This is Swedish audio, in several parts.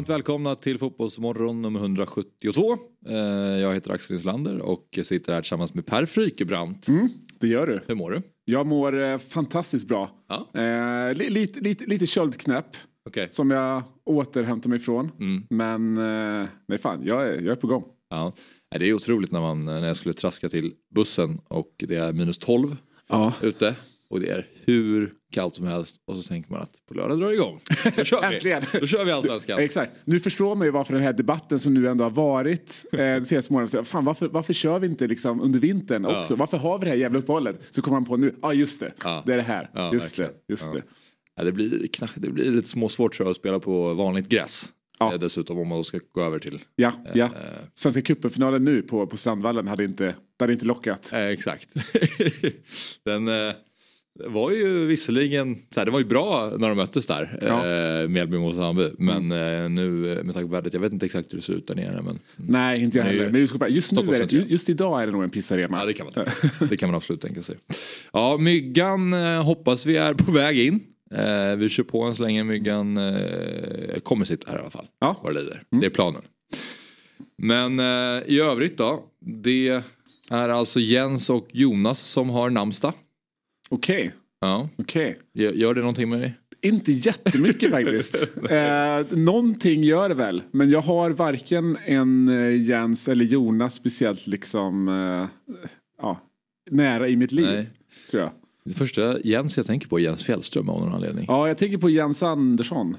Varmt välkomna till Fotbollsmorgon nummer 172. Eh, Jag heter Axel Inslander och sitter här tillsammans med Per Frykebrant. Mm, det gör du. Hur mår du? Jag mår eh, fantastiskt bra. Ja. Eh, li, lite, lite, lite köldknäpp Okej. som jag återhämtar mig ifrån. Mm. Men eh, nej fan, jag är, jag är på gång. Ja. Det är otroligt när, man, när jag skulle traska till bussen och det är minus 12 Ja. ute och det är hur kallt som helst och så tänker man att på lördag drar det igång. Då kör vi. Äntligen. Då kör vi allsvenskan. Exakt. Nu förstår man ju varför den här debatten som nu ändå har varit eh, de senaste månaderna. Fan, varför, varför kör vi inte liksom under vintern Ja. också? Varför har vi det här jävla uppehållet? Så kommer man på nu, ja ah, just det, Ja. det är det här. Ja, just verkligen. det, just Ja. det. Ja, det, blir, knack- det blir lite småsvårt tror jag att spela på vanligt gräs. Ja. Eh, Dessutom om man ska gå över till Ja, ja. eh, Svenska cupen-finalen nu på, på Strandvallen hade inte, hade inte lockat. Eh, exakt. Den eh, var ju visserligen, så här, det var ju bra när de möttes där, Ja. eh, Mjällby mot Hammarby. Men eh, nu eh, med tanke på vädret, jag vet inte exakt hur det ser ut där nere. Men, Nej, inte jag Det ju heller. Men just, just, nu är det, just idag är det nog en pissarena. ja, det kan man. Det kan man absolut tänka sig. Ja, Myggan eh, hoppas vi är på väg in. Eh, vi kör på än så länge. Myggan eh, kommer sitta här i alla fall. Ja. Vad det lider. Det är planen. Men eh, i övrigt då. Det är alltså Jens och Jonas som har namnsdag. Okej, Ja. okej. Gör det någonting med dig? Inte jättemycket faktiskt. Eh, någonting gör det väl. Men jag har varken en eh, Jens eller Jonas speciellt liksom eh, ja, nära i mitt liv. Nej. Tror jag. Det första Jens jag tänker på är Jens Fjällström av någon anledning. Ja, Ja, jag tänker på Jens Andersson.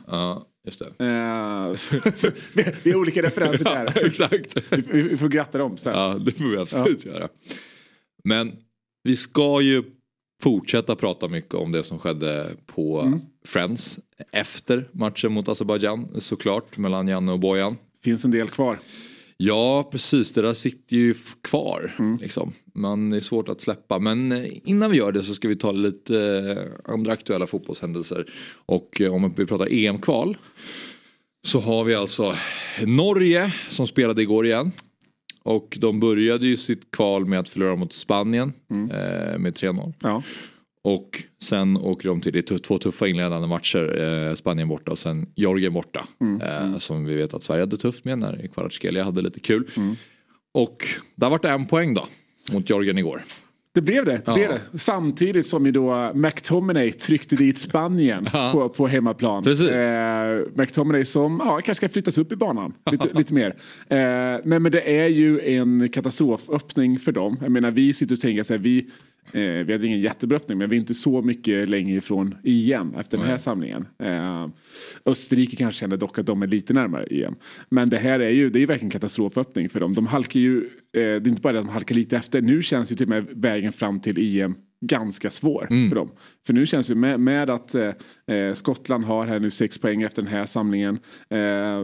just det. Eh, vi, vi har olika referenser där. exakt. Vi, vi, får gratta dem sen. Ja, det får vi absolut göra. Men vi ska ju fortsätta prata mycket om det som skedde på Mm. Friends efter matchen mot Azerbajdzjan såklart mellan Janne och Bojan. Finns en del kvar. Ja, precis. Det där sitter ju kvar. Mm. Liksom. Det är svårt att släppa. Men eh, innan vi gör det så ska vi ta lite eh, andra aktuella fotbollshändelser. Och eh, om vi pratar EM-kval. Så har vi alltså Norge som spelade igår igen. Och de började ju sitt kval med att förlora mot Spanien Mm. eh, med 3-0. Ja. Och sen åker de till, det är två tuffa inledande matcher. Eh, Spanien borta och sen Georgien borta. Mm, Eh, Som vi vet att Sverige hade tufft med när Kvaratskhelia hade lite kul. Mm. Och där vart det en poäng då. Mot Georgien igår. Det blev det. det, blev det. Samtidigt som ju då McTominay tryckte dit Spanien på, på hemmaplan. Precis. Eh, McTominay som ja, kanske ska flyttas upp i banan lite, lite mer. Eh, nej men det är ju en katastroföppning för dem. Jag menar vi sitter och tänker så här, vi, eh, vi hade ingen jättebra öppning men vi är inte så mycket längre ifrån EM efter den här Nej. samlingen. Eh, Österrike kanske känner dock att de är lite närmare EM. Men det här är ju, det är ju verkligen katastroföppning för dem. De halkar ju, eh, det är inte bara det att de halkar lite efter. Nu känns ju till och med vägen fram till EM ganska svår för dem. För nu känns det med, med att eh, eh, Skottland har här nu sex poäng efter den här samlingen. Eh,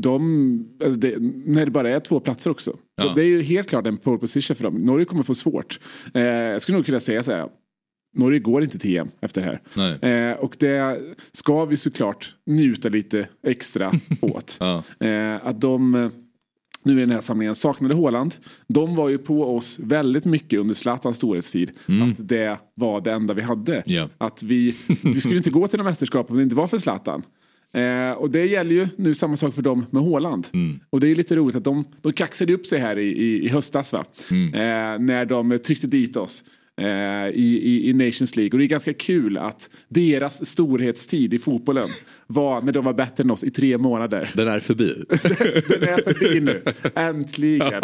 de, alltså det, när det bara är två platser också. Ja. Det är ju helt klart en pole position för dem. Norge kommer få svårt. Eh, jag skulle nog kunna säga så här. Norge går inte till EM efter det här. Eh, och det ska vi såklart njuta lite extra åt. Ja. Eh, att de eh, nu i den här samlingen saknade Håland. De var ju på oss väldigt mycket under Zlatans storhetstid. Att det var det enda vi hade. Ja. Att vi, vi skulle inte gå till några mästerskap om det inte var för Zlatan. Eh, och det gäller ju nu samma sak för dem med Håland. Och det är lite roligt att de, de kaxade upp sig här i, i, i höstas va. Eh, när de tryckte dit oss. Eh, I, i, i Nations League. Och det är ganska kul att deras storhetstid i fotbollen var när de var bättre än oss i tre månader. Den är förbi. Den är förbi nu. Äntligen.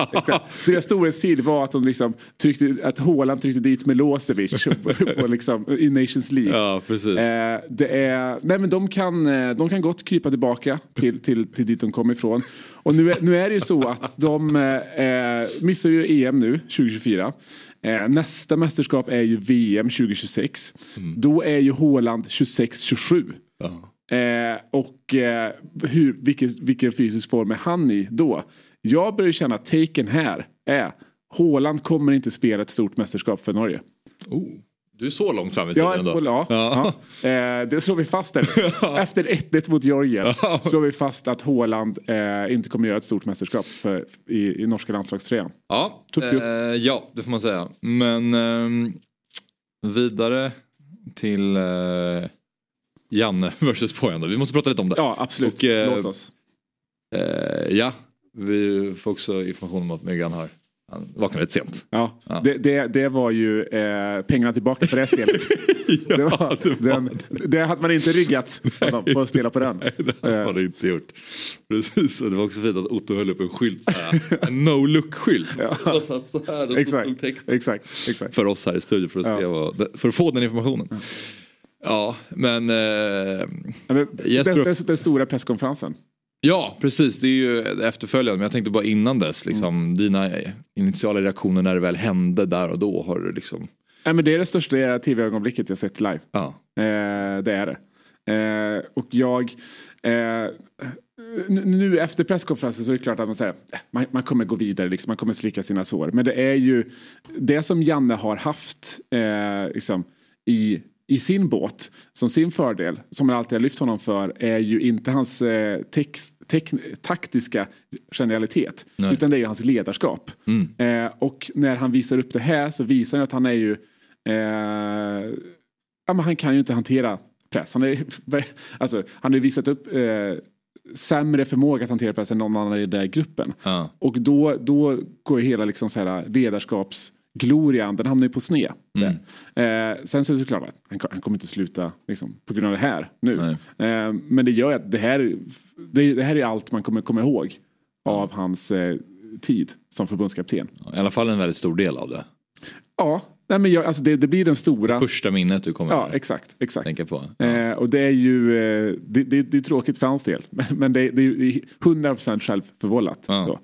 Deras storhetstid var att de liksom tryckte, att Haaland tryckte dit Milosevic på, på liksom, i Nations League. ja, precis. Eh, det är, nej men de kan, eh, de kan gott krypa tillbaka till, till, till dit de kom ifrån. Och nu nu är det ju så att de eh, missar ju EM nu 2024. Eh, nästa mästerskap är ju VM 2026. Då är ju Håland 26-27. Ja. Eh, och eh, hur, vilken, vilken fysisk form är han i då? Jag börjar känna att taken här är Håland kommer inte spela ett stort mästerskap för Norge. Oh. Du är så långt fram i tiden ändå. Ja, ja. ja. Eh, det slår vi fast. Efter 1-1 mot Georgien slår vi fast att Håland eh, inte kommer göra ett stort mästerskap för, i, i norska landslagströjan. Ja, eh, ja, det får man säga. Men ehm, vidare till eh, Janne versus Pojan. Vi måste prata lite om det. Ja, absolut. Och, eh, Låt oss. Eh, ja, vi får också information om att Megan har han vaknade lite sent. Ja, ja. Det, det, det, var ju eh, pengarna tillbaka på det spelet. ja, det, var, det, var den, det hade man inte ryggat honom på att spela på den. Nej, det hade man inte gjort. Precis, det var också fint att Otto höll upp en skylt, en no look-skylt. Ja. Och satt så här och exakt, så stod texten. Exakt, exakt. För oss här i studion för att, ja. se vad, för att få den informationen. Ja, men... Eh, ja, men den, den stora presskonferensen. Ja precis, det är ju efterföljande. Men jag tänkte bara innan dess, liksom, mm. dina initiala reaktioner när det väl hände där och då. Har du liksom... Nej, men det är det största tv-ögonblicket jag sett live. Ja. Eh, det är det. Eh, och jag... Eh, nu efter presskonferensen så är det klart att man, säger, eh, man, man kommer gå vidare, liksom, man kommer slicka sina sår. Men det är ju det som Janne har haft eh, liksom, i i sin båt som sin fördel, som man alltid har lyft honom för, är ju inte hans eh, text, taktiska genialitet. Nej. Utan det är ju hans ledarskap. Mm. Eh, och när han visar upp det här så visar han att han är ju... Eh, ja, men han kan ju inte hantera press. Han, är, alltså, han har visat upp eh, sämre förmåga att hantera press än någon annan i den gruppen. Ja. Och då, då går hela liksom så här ledarskaps glorian, den hamnar ju på sned. Mm. Eh, sen så är det såklart att han, han kommer inte sluta liksom, på grund av det här nu. Eh, men det gör att det här, det, det, här är allt man kommer komma ihåg av hans eh, tid som förbundskapten. I alla fall en väldigt stor del av det. Ja, nej men jag, alltså det, det, blir den stora. Första minnet du kommer ja, exakt, exakt. tänka på. Ja. Eh, och det är ju eh, det, det, det, är tråkigt för hans del. Men, men det, det är 100% självförvållat. Ja.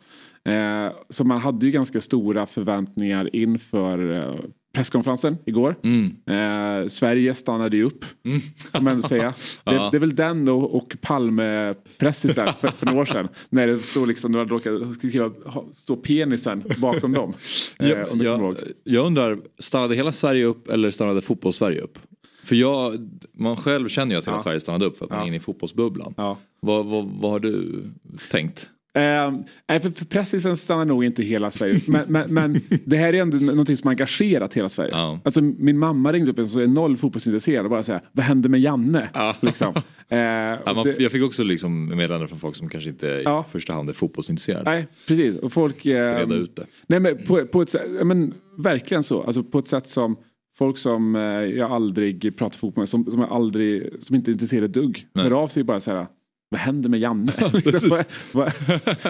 Eh, så man hade ju ganska stora förväntningar inför eh, presskonferensen igår. Mm. Eh, Sverige stannade ju upp, mm. kan man säga. Det, ja. det, är väl den och, och Palme-pressen för, för några år sedan. När det stod liksom, när de råkade skriva, stå penisen bakom dem. Eh, jag, jag, jag undrar, stannade hela Sverige upp eller stannade fotbollssverige upp? För jag, man själv känner ju att hela ja. Sverige stannade upp för att man är inne i fotbollsbubblan. Ja. Vad, vad, vad har du tänkt? Eh, nej, för, för pressisen stannar nog inte hela Sverige. Men, men, men, det här är ändå någonting som engagerat hela Sverige. Ja. Alltså, min mamma ringde upp en som är noll fotbollsintresserad och bara säga vad hände med Janne? Ja. Liksom. Eh, ja, man, det, jag fick också liksom meddelanden från folk som kanske inte i första hand är fotbollsintresserade. Nej, precis. Och folk... Eh, reda ut det. Nej, men på, på ett sätt, men, verkligen så. Alltså på ett sätt som folk som eh, jag aldrig pratar fotboll med, som, som, jag aldrig, som inte är intresserade dugg, hör av sig bara så här vad händer med Janne?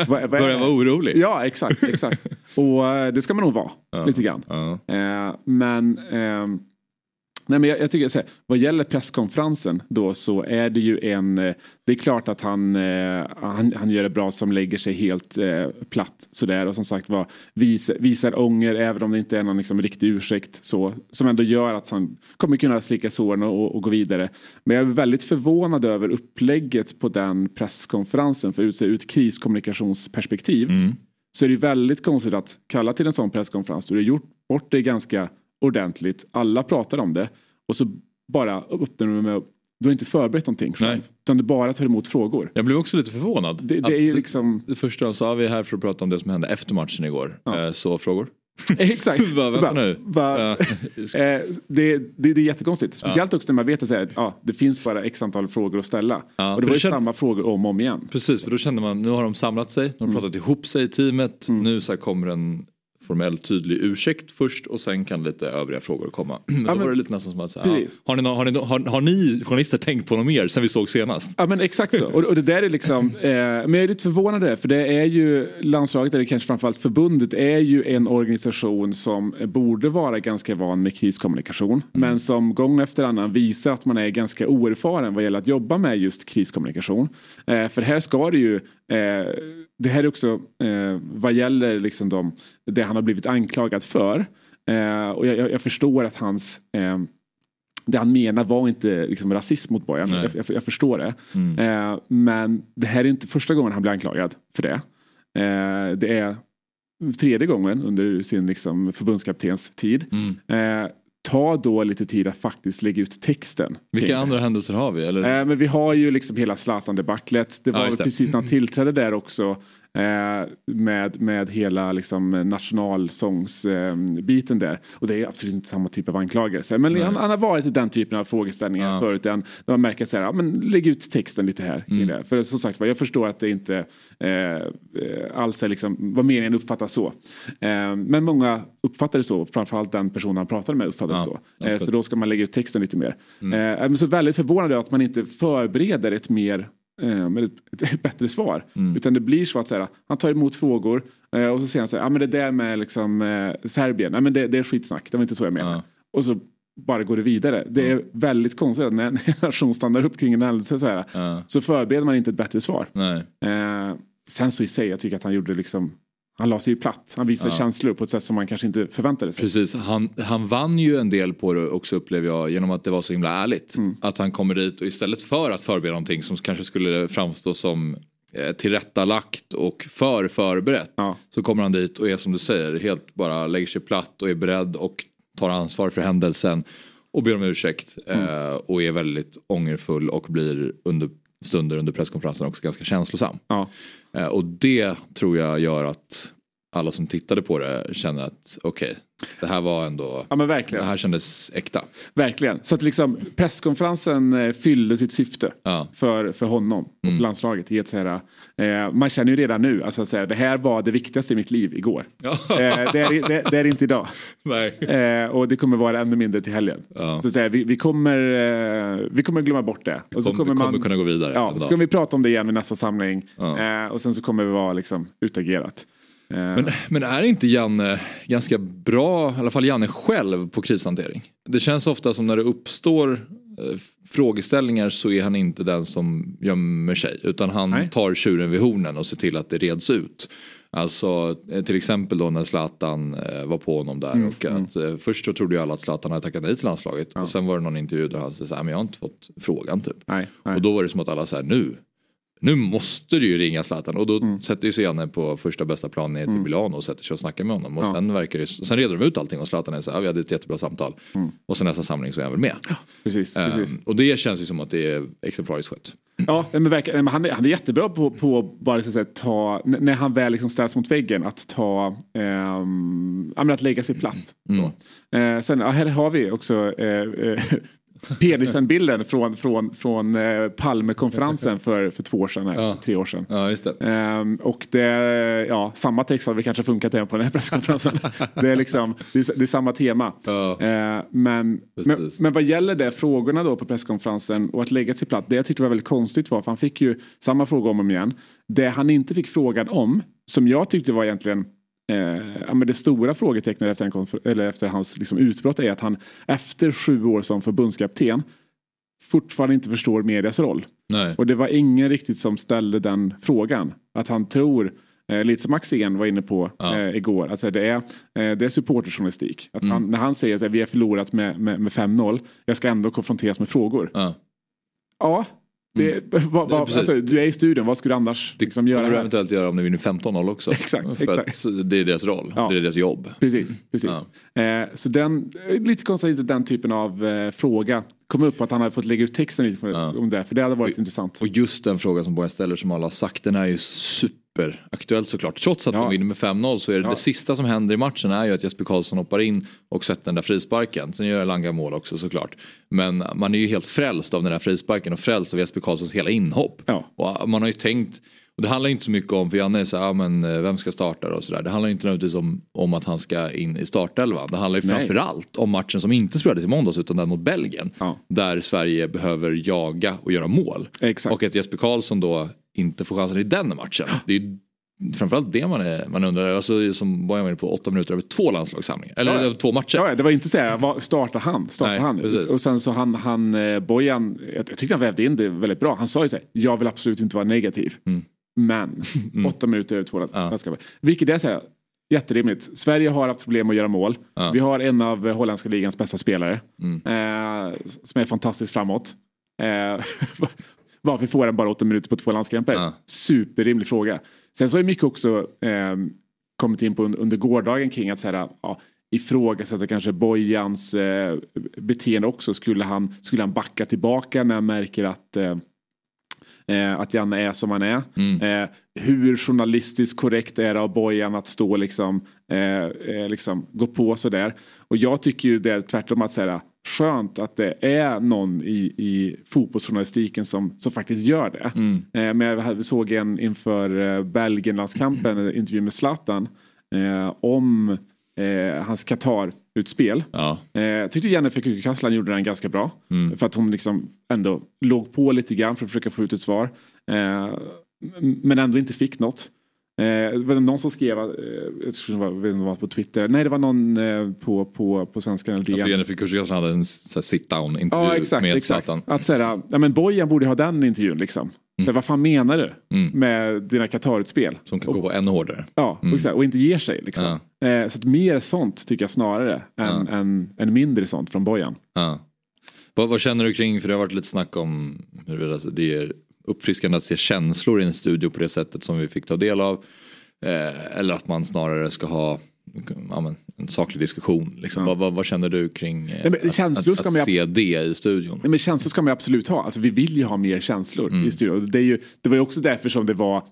Börjar vara orolig. Ja, exakt. exakt. Och eh, det ska man nog vara, ja, lite grann. Ja. Eh, men eh, Nej, men jag, jag tycker så här, vad gäller presskonferensen då så är det ju en, eh, det är klart att han, eh, han, han gör det bra som lägger sig helt eh, platt sådär och som sagt var vis, visar ånger även om det inte är någon liksom, riktig ursäkt så som ändå gör att han kommer kunna slicka såren och, och gå vidare. Men jag är väldigt förvånad över upplägget på den presskonferensen för ur ett kriskommunikationsperspektiv mm. så är det väldigt konstigt att kalla till en sån presskonferens. Du har gjort bort det ganska ordentligt. Alla pratar om det och så bara öppnar du med du har inte förberett någonting själv. Nej. Utan du bara tar emot frågor. Jag blev också lite förvånad. Det, det är liksom... det, första sa vi är här för att prata om det som hände efter matchen igår. Ja. Eh, så frågor? Exakt. Va, vänta nu. Va, eh, det, det, det, är jättekonstigt. Speciellt ja. också när man vet att här, ja, det finns bara x antal frågor att ställa. Ja, och det var ju kände... samma frågor om och om igen. Precis, för då kände man nu har de samlat sig, de har mm. pratat ihop sig i teamet. Mm. Nu så kommer en formell tydlig ursäkt först och sen kan lite övriga frågor komma. Men ja, då var det lite nästan som att säga, ja, har, ni, har, ni, har, har, ni journalister tänkt på något mer sen vi såg senast? Ja men exakt så. Och, och det där är liksom, eh, men jag är lite förvånad där för det är ju landslaget eller kanske framförallt förbundet är ju en organisation som borde vara ganska van med kriskommunikation mm. men som gång efter annan visar att man är ganska oerfaren vad gäller att jobba med just kriskommunikation. Eh, för här ska det ju Eh, det här är också eh, vad gäller liksom de, det han har blivit anklagad för. Eh, och jag, jag, förstår att hans, eh, det han menar var inte liksom, rasism mot Bojan. Jag, jag, jag, förstår det. Mm. Eh, men det här är inte första gången han blir anklagad för det. Eh, det är tredje gången under sin liksom, förbundskaptens tid. Mm. Eh, ta då lite tid att faktiskt lägga ut texten. Vilka andra händelser har vi? Eller? Eh, men vi har ju liksom hela Zlatan-debaclet. Det var ja, det. precis när han tillträdde där också. Eh, med, med hela liksom, nationalsångsbiten där. Och det är absolut inte samma typ av anklagelse. Men han, han, har varit i den typen av frågeställningar ja. förut. Där man märker att ja, lägg ut texten lite här. Mm. För som sagt jag förstår att det inte eh, alls är liksom, vad meningen uppfattas så. Eh, men många uppfattar det så. Framförallt den personen han pratade med uppfattar det så. Eh, så då ska man lägga ut texten lite mer. Mm. Eh, så väldigt förvånad att man inte förbereder ett mer eh, med ett, ett, bättre svar. Mm. Utan det blir så att så han tar emot frågor eh, och så säger han så här, ah, men det där med liksom, eh, Serbien, nej, men det, det är skitsnack, det var inte så jag menade. Ja. Och så bara går det vidare. Det är väldigt konstigt att när en nation stannar upp kring en händelse så, här, så förbereder man inte ett bättre svar. Eh, sen så i sig, jag tycker att han gjorde liksom han la sig ju platt. Han visade ja. känslor på ett sätt som man kanske inte förväntade sig. Precis, han, han vann ju en del på det också upplever jag genom att det var så himla ärligt. Mm. Att han kommer dit och istället för att förbereda någonting som kanske skulle framstå som eh, tillrättalagt och för förberett. Ja. Så kommer han dit och är som du säger helt bara lägger sig platt och är beredd och tar ansvar för händelsen. Och ber om ursäkt mm. eh, och är väldigt ångerfull och blir under stunder under presskonferensen också ganska känslosam. Ja. Eh, och det tror jag gör att alla som tittade på det känner att okej, okay, det här var ändå, ja, men verkligen. det här kändes äkta. Verkligen, så att liksom presskonferensen eh, fyllde sitt syfte ja. för, för honom och för mm. landslaget. I ett så här, eh, man känner ju redan nu, alltså att säga, det här var det viktigaste i mitt liv igår. Ja. Eh, det, är, det, det, är inte idag. Eh, och det kommer vara ännu mindre till helgen. Ja. Så att säga, vi, vi, kommer, eh, vi kommer glömma bort det. Och så kommer, vi kommer man, kunna gå vidare. Ja, så kommer vi prata om det igen vid nästa samling. Eh, och sen så kommer vi vara liksom, utagerat. Men, men är inte Janne ganska bra, i alla fall Janne själv, på krishantering? Det känns ofta som när det uppstår eh, frågeställningar så är han inte den som gömmer sig utan han Nej. tar tjuren vid hornen och ser till att det reds ut. Alltså eh, till exempel då när Zlatan eh, var på honom där mm, och att mm. först så trodde ju alla att Zlatan hade tackat nej till landslaget ja. och sen var det någon intervju där han sa att jag har inte fått frågan typ. Nej, nej. Och då var det som att alla sa nu nu måste du ju ringa Zlatan och då mm. sätter sig Janne på första bästa plan ner till mm. Milano och sätter sig och snackar med honom. Och ja. sen, verkar det, sen reder de ut allting och Zlatan är så här, vi hade ett jättebra samtal. Mm. Och sen nästa samling så är han väl med. Ja, precis, um, precis. Och det känns ju som att det är exemplariskt skött. Ja, men, men han, är, han är jättebra på, på bara så att ta, när han väl liksom ställs mot väggen, att ta, um, att lägga sig platt. Mm. Uh, sen, ja, här har vi också uh, penisen-bilden från, från, från eh, Palmekonferensen för, för två år sedan, ja. tre år sedan. Ja, just det. Ehm, och det, ja, samma text hade kanske funkat även på den här presskonferensen. det, är liksom, det, är, det är samma tema. Ja. Ehm, men, men, men vad gäller det, frågorna då på presskonferensen och att lägga sig platt, det jag tyckte var väldigt konstigt var, för han fick ju samma fråga om och om igen. Det han inte fick frågan om, som jag tyckte var egentligen ja, men det stora frågetecknet efter, efter hans liksom, utbrott är att han efter sju år som förbundskapten fortfarande inte förstår medias roll. Nej. Och det var ingen riktigt som ställde den frågan. Att han tror, eh, lite som Axén var inne på ja. eh, igår, att det är, eh, det är supporterjournalistik. Att mm. han, när han säger att vi har förlorat med, med, med 5-0, jag ska ändå konfronteras med frågor. Ja. Ja, det, mm. va, va, alltså, du är i studion, vad skulle du annars det liksom göra? Det kommer du eventuellt göra om ni vinner 15-0 också. exakt, exakt. det är deras roll, ja. det är deras jobb. Precis, precis. Ja. Eh, så den, lite konstigt att den typen av eh, fråga kom upp att han hade fått lägga ut texten lite ja. om det. För det hade varit och, intressant. Och just den frågan som Bojan ställer som alla har sagt, den är ju superaktuellt såklart. Trots att ja. de vinner med 5-0 så är det ja. det sista som händer i matchen är ju att Jesper Karlsson hoppar in och sätter den där frisparken. Sen gör Elanga mål också såklart. Men man är ju helt frälst av den där frisparken och frälst av Jesper Karlssons hela inhopp. Ja. Och man har ju tänkt och det handlar inte så mycket om, för Janne är så ja men eh, vem ska starta och sådär. Det handlar inte nödvändigtvis om, om att han ska in i startelvan. Det handlar ju framförallt om matchen som inte spelades i måndags utan den mot Belgien. Ja. Där Sverige behöver jaga och göra mål. Exakt. Och att Jesper Karlsson då inte får chansen i den matchen. Det är framförallt det man, är, man undrar. Alltså, som Bojan var inne på, åtta minuter över två landslagssamlingar. Eller ja, över två matcher. Ja, det var inte så här, starta han. Starta Nej, han. Precis. Och sen så han, han eh, Bojan, jag tyckte han vävde in det väldigt bra. Han sa ju så här, jag vill absolut inte vara negativ. Mm. Men mm. åtta minuter över två landslagssamlingar. Ja. Vilket är så här, Jätterimligt. Sverige har haft problem att göra mål. Ja. Vi har en av holländska ligans bästa spelare. Mm. Eh, som är fantastiskt framåt. Eh, varför får han bara åtta minuter på två landskamper? Ja. Superrimlig fråga. Sen så har ju mycket också eh, kommit in på un- under gårdagen kring att så här, ja, ifrågasätta kanske Bojans eh, beteende också. Skulle han, skulle han backa tillbaka när han märker att eh, Eh, att Janne är som han är. Eh, hur journalistiskt korrekt är det av Bojan att stå liksom, eh, eh, liksom gå på sådär. Och jag tycker ju det är tvärtom att säga skönt att det är någon i, i fotbollsjournalistiken som, som faktiskt gör det. Eh, men jag hade- såg en inför eh, Belgien-landskampen, en intervju med Zlatan eh, om eh, hans Qatar-utspel. Ja. Eh, tyckte Jennifer Kukakasslan gjorde den ganska bra. För att hon liksom ändå låg på lite grann för att försöka få ut ett svar. Men ändå inte fick något. Eh, det var någon som skrev, eh, jag tror det var, det på Twitter, nej det var någon eh, på, på, på Svenskan eller. Alltså Jennifer Kursgårdsson hade en sit down intervju Ja exakt, med exakt. Zlatan. Att säga, ja men Bojan borde ha den intervjun liksom. Så, vad fan menar du med dina Qatar-utspel? Som kan gå på ännu hårdare. Ja, och, exakt, och inte ger sig liksom. Eh, så att mer sånt tycker jag snarare än, än, än mindre sånt från Bojan. Ja. Vad, vad känner du kring, för det har varit lite snack om huruvida det är uppfriskande att se känslor i en studio på det sättet som vi fick ta del av. Eh, eller att man snarare ska ha ja, men, en saklig diskussion. Liksom. Vad, vad, vad känner du kring eh, Nej, att, att, att se det i studion? Nej, men känslor ska man absolut ha. Alltså, vi vill ju ha mer känslor Mm. i studion. Det, är ju, det var ju också därför som det var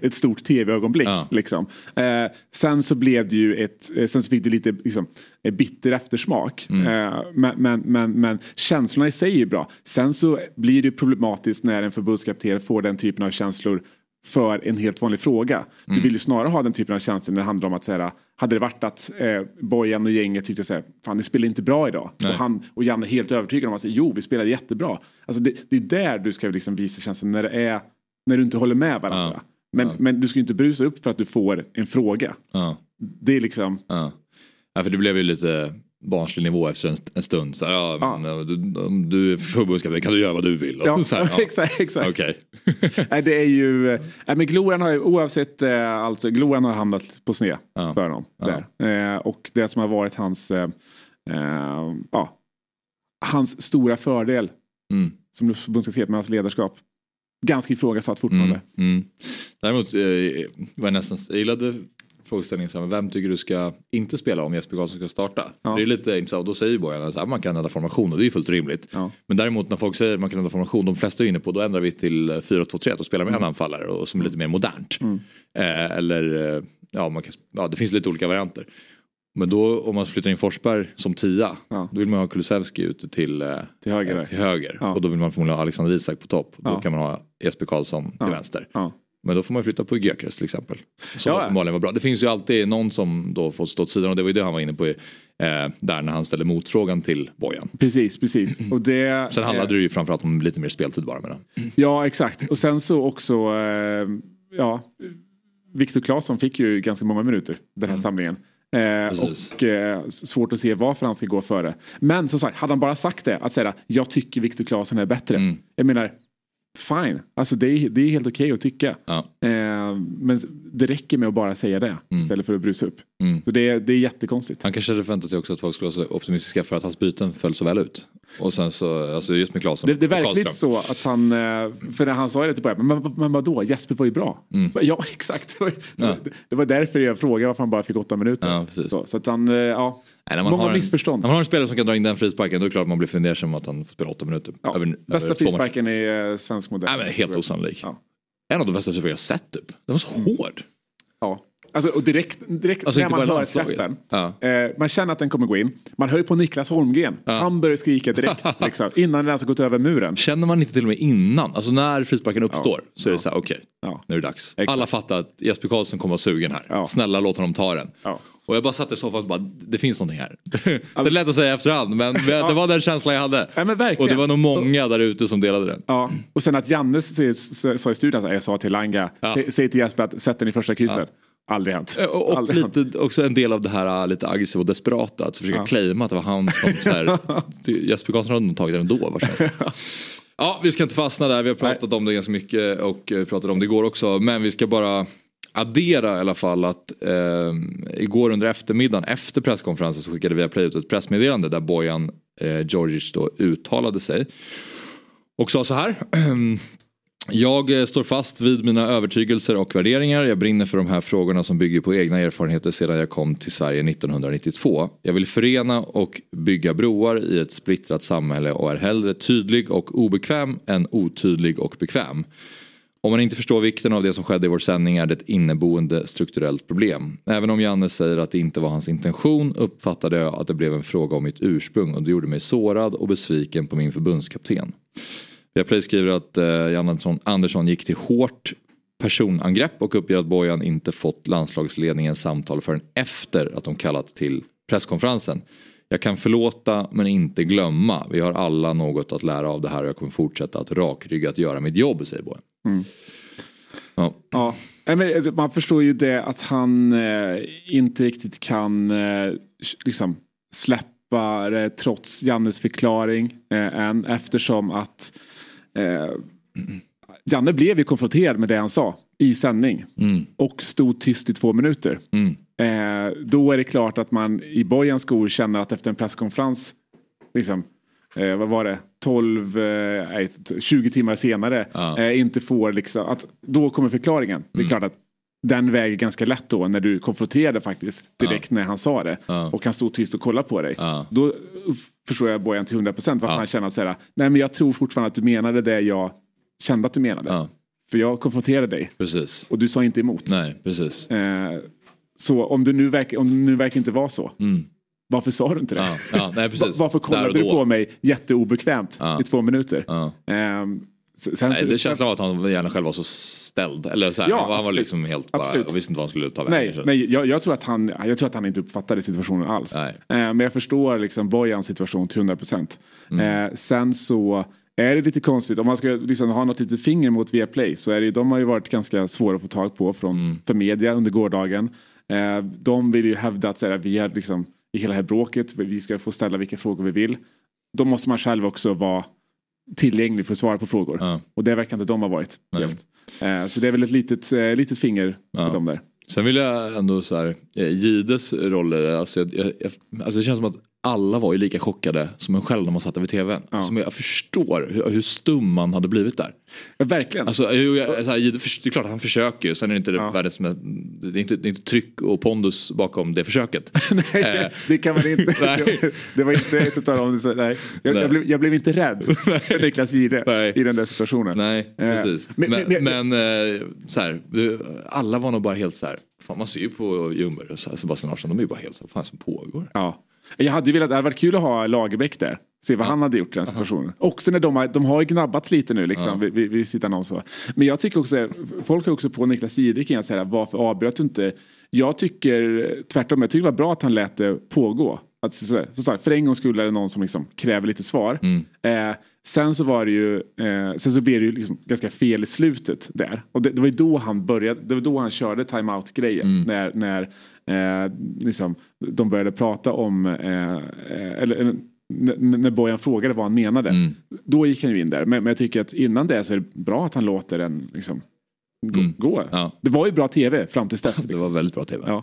ett stort tv-ögonblick. Ja. Liksom. Eh, sen så blev det ju ett, eh, sen så fick det lite liksom, bitter eftersmak. Mm. Eh, men, men, men, men känslorna i sig är ju bra. Sen så blir det problematiskt när en förbundskapten får den typen av känslor för en helt vanlig fråga. Mm. Du vill ju snarare ha den typen av känslor när det handlar om att säga hade det varit att eh, Bojan och gänget tyckte så här, fan ni spelar inte bra idag. Och, han, och Janne är helt övertygad om att säga, jo vi spelade jättebra. Alltså det, det är där du ska liksom visa känslan när det är, när du inte håller med varandra. Men, men du ska ju inte brusa upp för att du får en fråga. Det är liksom, Ja. för det blev ju lite barnslig nivå efter en, en stund. Så här, ja, Ja. du, om du är förbundskapten kan du göra vad du vill. Ja, här, ja. exakt. exakt. Nej, det är ju, eh, nej, men Gloran har ju oavsett, eh, alltså Gloran har hamnat på sned Ja. för honom. Där. Eh, och det som har varit hans, eh, eh, ja, hans stora fördel Mm. som förbundskapten med hans ledarskap. Ganska ifrågasatt fortfarande. Mm. Mm. Däremot eh, var jag nästan, jag gillade frågeställningen så här, vem tycker du ska inte spela om Jesper Karlsson ska starta? Ja. Det är lite intressant, och då säger ju att man kan ändra formation och det är fullt rimligt. Ja. Men däremot när folk säger att man kan ändra formation, de flesta är inne på då ändrar vi till eh, 4-2-3 och spelar med Mm. en anfallare och som är lite mer modernt. Eh, eller, eh, ja, man kan, ja det finns lite olika varianter. Men då om man flyttar in Forsberg som tia, Ja. då vill man ha Kulusevski ute till, eh, Till höger eh, till höger. Ja. Och då vill man förmodligen ha Alexander Isak på topp. Då Ja. kan man ha Jesper Karlsson till vänster. Men då får man flytta på Gyökeres till exempel. Som Ja. uppenbarligen var bra. Det finns ju alltid någon som då får stå åt sidan och det var ju det han var inne på. Eh, där när han ställde motfrågan till Bojan. Precis, precis. Och det, Sen handlade det ju framförallt om lite mer speltid bara med den. Ja, exakt. Och sen så också, eh, ja, Viktor Claesson fick ju ganska många minuter den här samlingen. Eh, Mm. Och eh, svårt att se varför han ska gå före. Men som sagt, hade han bara sagt det, att säga jag tycker Viktor Claesson är bättre. Mm. Jag menar, fine. Alltså det är, det är helt okej att tycka. Ja. Eh, men det räcker med att bara säga det istället för att brusa upp. Mm. Så det, är- det är jättekonstigt. Han kanske hade förväntat sig också att folk skulle vara så optimistiska för att hans byten föll så väl ut. Och sen så, alltså just med Klasen Det, det är verkligen så att han, eh, för när han sa det till början, men, men, vadå, Jesper var ju bra. Ja exakt, det var, Mm. Ja. det var därför jag frågade varför han bara fick åtta minuter. Ja, så, så att han, eh, ja, Nej, när man många har en, missförstånd. När man har en spelare som kan dra in den frisparken då är det klart att man blir fundersam att han får spela åtta minuter. Ja, över, bästa över frisparken i eh, svensk modell. Nej men helt osannolik. Ja. En av de bästa frisparkar jag sett typ. Den var så hård. Ja. Alltså, och direkt, direkt Alltså, när man hör träffen. Ja. Eh, man känner att den kommer gå in. Man hör ju på Niklas Holmgren. Han börjar skrika direkt. liksom, innan den ens har gått över muren. Känner man inte till och med innan, alltså när frisparken uppstår så är det så här okej, Ja. nu är det dags. Exakt. Alla fattar att Jesper Karlsson kommer vara sugen här. Ja. Snälla låt honom ta den. Ja. Och jag bara satt i soffan och bara, det finns någonting här. det är lätt att säga efterhand men det var den känslan jag hade. Ja, och det var nog många där ute som delade den. Ja. Och sen att Janne sa i studion, jag sa till Langa, Ja. "Sä- säg till Jesper att sätta den i första krysset. Aldrig hänt. Eh, Och, Aldrig hänt. lite, också en del av det här äh, lite aggressiva och desperata. Att försöka Ja. claima att det var han som så här, Jesper Karlsson hade nog tagit den ändå. Ja, vi ska inte fastna där. Vi har pratat om det ganska mycket och eh, pratat om det igår också. Men vi ska bara addera i alla fall att eh, igår under eftermiddagen efter presskonferensen så skickade Viaplay ut ett pressmeddelande där Bojan eh, Georgic då uttalade sig. Och sa så här. Jag eh, står fast vid mina övertygelser och värderingar. Jag brinner för de här frågorna som bygger på egna erfarenheter sedan jag kom till Sverige 1992. Jag vill förena och bygga broar i ett splittrat samhälle och är hellre tydlig och obekväm än otydlig och bekväm. Om man inte förstår vikten av det som skedde i vår sändning är det ett inneboende strukturellt problem. Även om Janne säger att det inte var hans intention uppfattade jag att det blev en fråga om mitt ursprung och det gjorde mig sårad och besviken på min förbundskapten. Viaplay skriver att eh, Jan Andersson gick till hårt personangrepp och uppger att Bojan inte fått landslagsledningens samtal förrän efter att de kallat till presskonferensen. Jag kan förlåta men inte glömma. Vi har alla något att lära av det här och jag kommer fortsätta att rakryggat göra mitt jobb, säger Bojan. Mm. Ja. ja. Alltså, man förstår ju det att han eh, inte riktigt kan eh, liksom släppa det trots Jannes förklaring eh, än eftersom att eh, Janne blev ju konfronterad med det han sa i sändning mm. och stod tyst i två minuter. Mm. Eh, då är det klart att man i Bojans skor känner att efter en presskonferens liksom, eh, vad var det, 12, eh, 20 timmar senare ja. eh, inte får liksom, att då kommer förklaringen. Mm. Det är mm. klart att den väger ganska lätt då när du konfronterade faktiskt direkt när han sa det. Och han stod tyst och kollade på dig. Då förstår jag Bojan till 100% varför han känner att säga, nej men jag tror fortfarande att du menade det jag kände att du menade. För jag konfronterade dig. Precis. Och du sa inte emot. Nej, precis. Eh, så om det nu verkar, om det nu verkar inte vara så. Mm. Varför sa du inte det? Ja, ja, nej, Varför kollade du på mig jätteobekvämt ja. i två minuter? Ja. Um, sen nej, det känns som att han gärna själv var så ställd. Eller så här, ja, han var liksom helt bara, och visste inte vad han skulle ta vägen. Nej, nej jag, jag, tror att han, jag tror att han inte uppfattade situationen alls. Uh, men jag förstår liksom Bojans situation till 100 procent. Mm. Uh, sen så är det lite konstigt, om man ska liksom ha något litet finger mot Viaplay så är det, de har ju varit ganska svåra att få tag på från, mm. för media under gårdagen. Uh, de vill ju hävda att så här, vi är liksom i hela det här bråket. Vi ska få ställa vilka frågor vi vill. Då måste man själv också vara tillgänglig för att svara på frågor. Ja. Och det verkar inte de ha varit. Eh, så det är väl ett litet, eh, litet finger ja. på dem där. Sen vill jag ändå så här, eh, Gides roller, alltså, jag, jag, alltså det känns som att alla var ju lika chockade som en själv när man satt över tvn. Ja. Som jag förstår hur, hur, stum man hade blivit där. Ja, verkligen. Alltså, jag, så här, det är klart att han försöker sen är det inte ja. världens med, det är inte, det är inte tryck och pondus bakom det försöket. nej, eh. det kan man inte. det var inte ett av dem. Nej. Jag, nej. Jag, blev, jag blev inte rädd för Niklas Jihde i den där situationen. Nej, eh, precis. Men, men, men, men eh, så här, alla var nog bara helt så här, fan, man ser ju på Ljungberg och Sebastian Larsson, de är ju bara helt så här, vad fan som pågår? Ja. Jag hade ju velat, det hade varit kul att ha Lagerbäck där. Se vad ja. han hade gjort i den situationen. Aha. Också när de har, de har gnabbats lite nu liksom ja. vid, vid, vid sidan om så. Men jag tycker också, folk har också på Niklas Jihde kring att säga varför avbröt du inte? Jag tycker tvärtom, jag tycker det var bra att han lät det pågå. Att, så, så, så, för en gång skulle är det någon som liksom kräver lite svar. Mm. Eh, sen så var det ju, eh, sen så blev det ju liksom ganska fel i slutet där. Och det, det var ju då han började, det var då han körde timeout grejen. Mm. När, när eh, liksom, de började prata om, eh, eh, eller, när Bojan frågade vad han menade. Mm. Då gick han ju in där. Men, men, jag tycker att innan det så är det bra att han låter den liksom, gå. Mm. gå. Ja. Det var ju bra tv fram till dess. Liksom. Det var väldigt bra tv. Ja.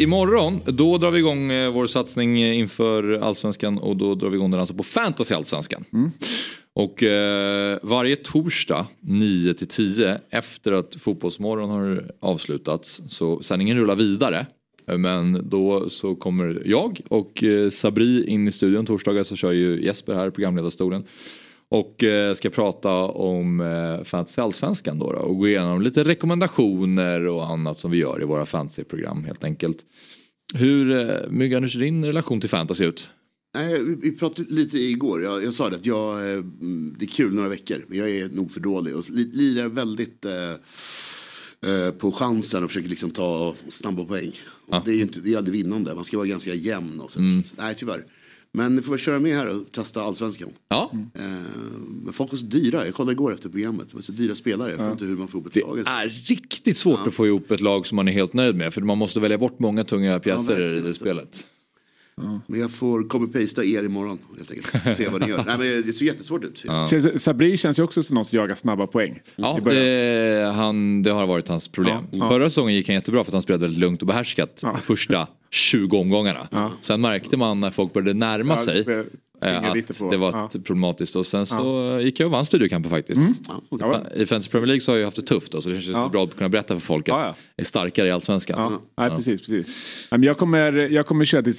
Imorgon, då drar vi igång eh, vår satsning inför allsvenskan och då drar vi igång den alltså på fantasy allsvenskan. Mm. Och eh, varje torsdag 9 till 10 efter att Fotbollsmorgon har avslutats så sändningen rullar vidare. Men då så kommer jag och eh, Sabri in i studion torsdagar så kör ju Jesper här programledarstolen. Och eh, ska prata om eh, Fantasy Allsvenskan då, då och gå igenom lite rekommendationer och annat som vi gör i våra fantasyprogram helt enkelt. Hur, eh, Myggan, hur ser din relation till fantasy ut? Vi, pratade lite igår. Jag, jag sa det att jag, mm, det är kul några veckor. Men jag är nog för dålig. Och li, lirar väldigt eh, på chansen och försöker liksom ta snabba poäng. Och Det, är ju inte, det är aldrig vinnande. Man ska vara ganska jämn. Och så. Nej, tyvärr. Men ni får köra med här och testa allsvenskan. Ja, Eh, men folk var så dyra. Jag kollade igår efter programmet. Det var så dyra spelare. Jag vet inte hur man får ihop ett det lag. är riktigt svårt att få ihop ett lag som man är helt nöjd med. För man måste välja bort många tunga pjäser verkligen. i spelet. Men jag får copy-pasta er imorgon helt enkelt. Se vad ni gör. Nej, men det ser jättesvårt ut. Känns, Sabri känns ju också som någon som jagar snabba poäng. Ja, det, han, det har varit hans problem. Ja, ja. Förra säsongen gick han jättebra för att han spelade väldigt lugnt och behärskat de första 20 omgångarna. Sen märkte man när folk började närma Ja, sig eh, att på. det var Ja. problematiskt och sen så gick jag och vann studiokampen faktiskt. Ja. I Fantasy Premier League så har jag haft det tufft då, så det känns Ja. bra att kunna berätta för folk att Ja, ja. jag är starkare i Allsvenskan. Ja, precis. precis. Jag, kommer, jag kommer köra till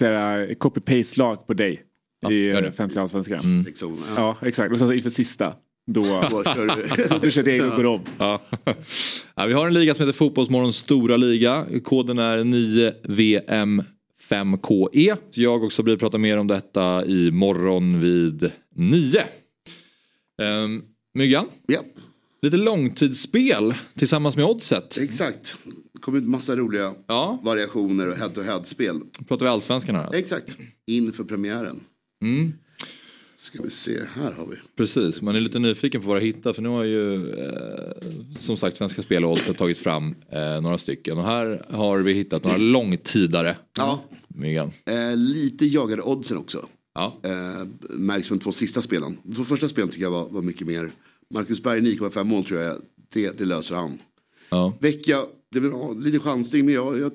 eh, copy-paste-lag på dig i ja. Fantasy Allsvenskan. Mm. Ja. Ja, exakt. Och sen så inför sista, då, Då kör du. jag och går om. Ja. ja, vi har en liga som heter Fotbollsmorgons stora liga. Koden är 9VM5KE. Jag och Sabri pratar mer om detta i morgon vid 9. Um, Myggan, ja, lite långtidsspel tillsammans med Oddset. exakt. Det kommer ut massa roliga Ja, variationer och head-to-head-spel. pratar vi allsvenskan här. Exakt, inför premiären. Mm. Ska vi se, här har vi. Precis, man är lite nyfiken på vad det hittar för nu har ju eh, som sagt Svenska Spel och Oddset tagit fram eh, några stycken och här har vi hittat några långtidare. Ja, Myggan. eh, lite jagade oddsen också. Ja. Eh, märks på de två sista spelen. De två första spelen tycker jag var, var mycket mer. Marcus Berg 9,5 mål tror jag, det, det löser han. Ja. Vecka, det är väl lite chansning men jag, jag,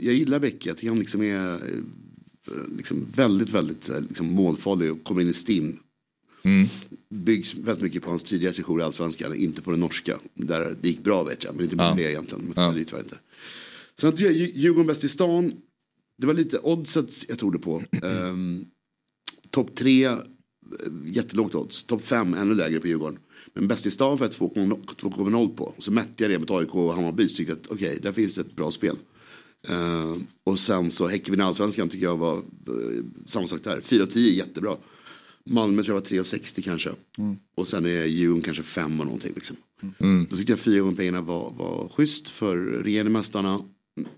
jag gillar Vecka. Jag tycker han liksom är liksom väldigt, väldigt eh, liksom målfarlig och kommer in i stim. Byggs väldigt mycket på hans tidigare session i Allsvenskan, inte på den norska. Där det gick bra vet jag, men inte mer Ja. det egentligen. Men det är tyvärr inte. Sen tycker jag Djur- Djurgården bäst i stan. Det var lite oddset jag trodde på. Um, Topp tre, eh, jättelågt odds. Topp fem, ännu lägre på Djurgården. Men bäst i stan jag 2,0 2,0 på. Så mätte jag det mot AIK och Hammarby. Så tyckte att okej, där finns det ett bra spel. Eh, och sen så Häcken vinner allsvenskan tycker jag var uh, samma sak där. 4-10 jättebra. Malmö tror jag var 3,60 kanske. Och sen är Djurgården kanske 5 och någonting. Liksom. Då tyckte jag fyra gånger pengarna var, var schysst för regerande mästarna.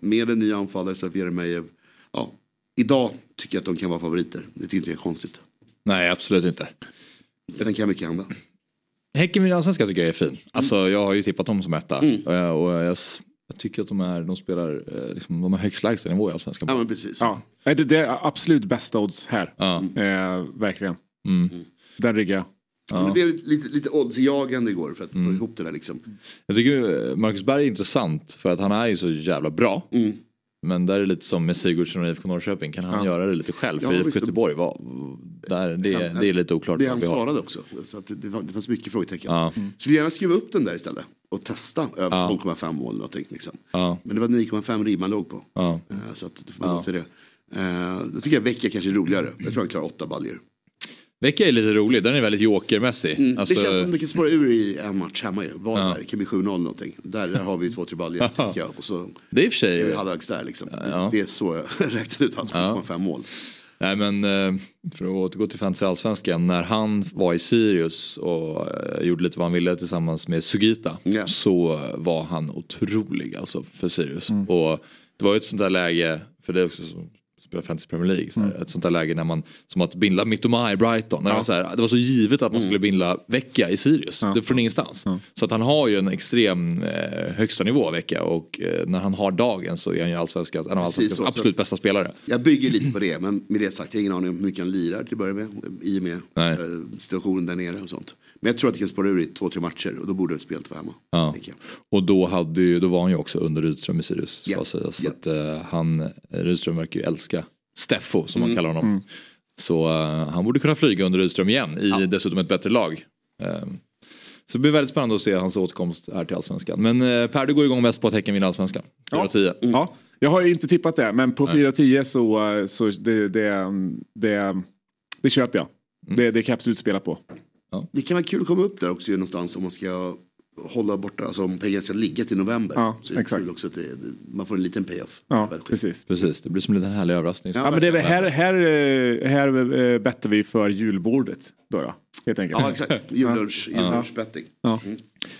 Med en ny anfallare, Safir Jeremejeff. Ja, idag tycker jag att de kan vara favoriter. Det tycker inte jag är konstigt. Nej, absolut inte. Sen kan mycket hända. Häcken vinner allsvenskan tycker jag är fin. Alltså jag har ju tippat dem som etta. Och, jag, och jag, jag tycker att de, är, de spelar, eh, liksom, de har högst lägsta nivå i allsvenskan. Ja men precis. Ja. Det, det är absolut bästa odds här. Ja. Eh, verkligen. Mm. Den riggar jag. Det blev lite, lite oddsjagande igår för att få ihop det där liksom. Jag tycker eh, Marcus Berg är intressant för att han är ju så jävla bra. Mm. Men där är det lite som med Sigurdsson och IFK Norrköping. Kan han göra det lite själv? För Ja, IFK. Göteborg, var, där, det, det är lite oklart. Det han svarade också. Så det, det, det fanns mycket frågetecken. Ja. Skulle gärna skruva upp den där istället. Och testa över Ja. 0,5 mål eller någonting. Liksom. Ja. Men det var 9,5 ribban låg på. Ja. Eh, Så att, då får man gå till det. Eh, Då tycker jag vecka kanske är roligare. Jag tror han klarar åtta baljor. Vecka är lite rolig, den är väldigt jokermässig. Mm, Alltså, Det känns som det kan spåra ur i en match hemma ju. Varberg, det kan bli 7-0 någonting. Där, där har vi ju två, tre baljor tänker jag. Och så det är i och för är vi sig... halvvägs där liksom. Ja. Det är så jag räknar ut hans 0,5 mål. Nej men eh, för att återgå till Fantasy Allsvenskan. När han var i Sirius och eh, gjorde lite vad han ville tillsammans med Sugita. Ja. Så var han otrolig alltså för Sirius. Och det var ju ett sånt där läge, för det också som spelar Fantasy Premier League. Så här, Ett sånt där läge när man, som att bindla Mittoma i Brighton. När det, var så här, det var så givet att man skulle bindla Vecchia i Sirius. Det från ingenstans. Så att han har ju en extrem eh, högsta nivå Vecchia. Och eh, när han har dagen så är han ju allsvenskans, en av allsvenskans så. absolut bästa spelare. Jag bygger lite på det, men med det sagt, jag har ingen aning om hur mycket han lirar till att börja med. I och med eh, situationen där nere och sånt. Men jag tror att det kan spåra ur i två, tre matcher och då borde spelet vara hemma. Ja. Och då, hade ju, då var han ju också under Rydström i Sirius. Ja, ska sägas. Så ja. att, eh, han, Rydström verkar ju älska Steffo som Mm. man kallar honom. Så eh, han borde kunna flyga under Rydström igen i dessutom ett bättre lag. Eh, så det blir väldigt spännande att se hans återkomst här till Allsvenskan. Men eh, Per, du går igång mest på att Häcken vinner Allsvenskan. 4-10. Ja. Jag har ju inte tippat det, men på 4-10 så, eh, så det, det, det, det köper jag. Det, det kan jag absolut spela på. Det kan vara kul att komma upp där också någonstans om man ska hålla borta, alltså om pengarna ska ligga till november. Ja, så exakt. också att det, man får en liten payoff. Ja, precis. Precis, det blir som en liten härlig överraskning. Ja, men det här, här, eh, här eh, bettar vi för julbordet. Då, då helt enkelt. Ja, exakt. Jullunch, jullunchbetting. Ja.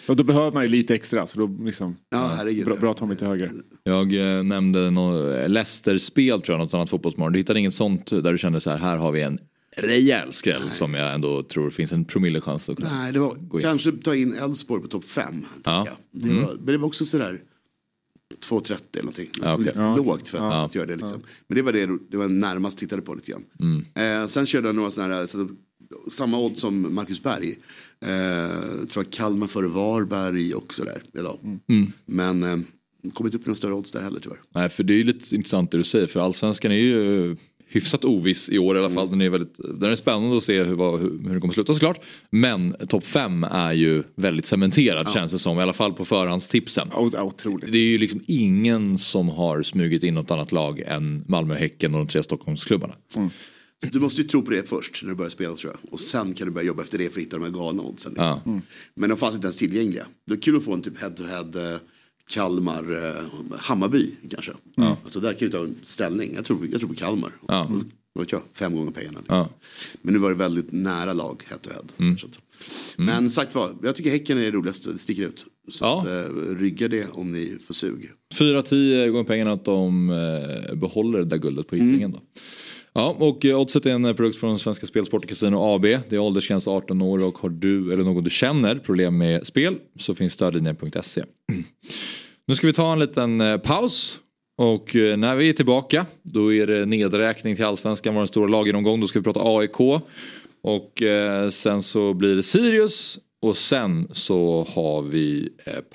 Och då behöver man ju lite extra så då liksom, Ja, herregud. bra, bra att ta lite högre. Jag eh, nämnde Leicester-spel tror jag, något annat fotbollsmorgon. Du hittade inget sånt där du kände så här, här har vi en rejäl skräll som jag ändå tror finns en promillechans att kunna Nej, det var gå in. kanske ta in Elfsborg på topp fem. Ja. Det var, Men det var också sådär 2.30 eller någonting. Ja, okej. Lite Lågt för att, att göra det liksom. Men det var det det var närmast tittade på lite grann. Mm. Eh, sen körde jag några sådana här, så, samma odds som Marcus Berg. Eh, tror jag Kalmar före Varberg och sådär idag. Mm. Men eh, kommit upp med några större odds där heller tyvärr. Nej, för det är ju lite intressant det du säger, för allsvenskan är ju hyfsat oviss i år i alla fall. Den är, väldigt, den är spännande att se hur, hur, hur det kommer sluta såklart. Men topp fem är ju väldigt cementerad känns det som, i alla fall på förhandstipsen. Ja, otroligt. Det är ju liksom ingen som har smugit in något annat lag än Malmö, Häcken och de tre Stockholmsklubbarna. Så du måste ju tro på det först när du börjar spela tror jag. Och sen kan du börja jobba efter det för att hitta de här galna oddsen. Ja. Men de fanns inte ens tillgängliga. Det är kul att få en typ head-to-head eh, Kalmar, eh, Hammarby kanske. Alltså där kan du ta en ställning. Jag tror, jag tror på Kalmar. Ja. Vet jag, fem gånger pengarna. Ja. Men nu var det väldigt nära lag head-to-head. Så att- Men sagt vad, jag tycker Häcken är det roligaste, det sticker ut. Så Ja. att, eh, rygga det om ni får sug. 4-10 gånger pengarna att de eh, behåller det där guldet på Hisingen då. Ja, och eh, Oddset är en eh, produkt från Svenska Spelsport och Casino AB. Det är åldersgräns 18 år och har du eller någon du känner problem med spel så finns stödlinjen.se. Nu ska vi ta en liten eh, paus. Och eh, när vi är tillbaka då är det nedräkning till allsvenskan, vår stora lagenomgång. Då ska vi prata AIK. Och eh, sen så blir det Sirius. Och sen så har vi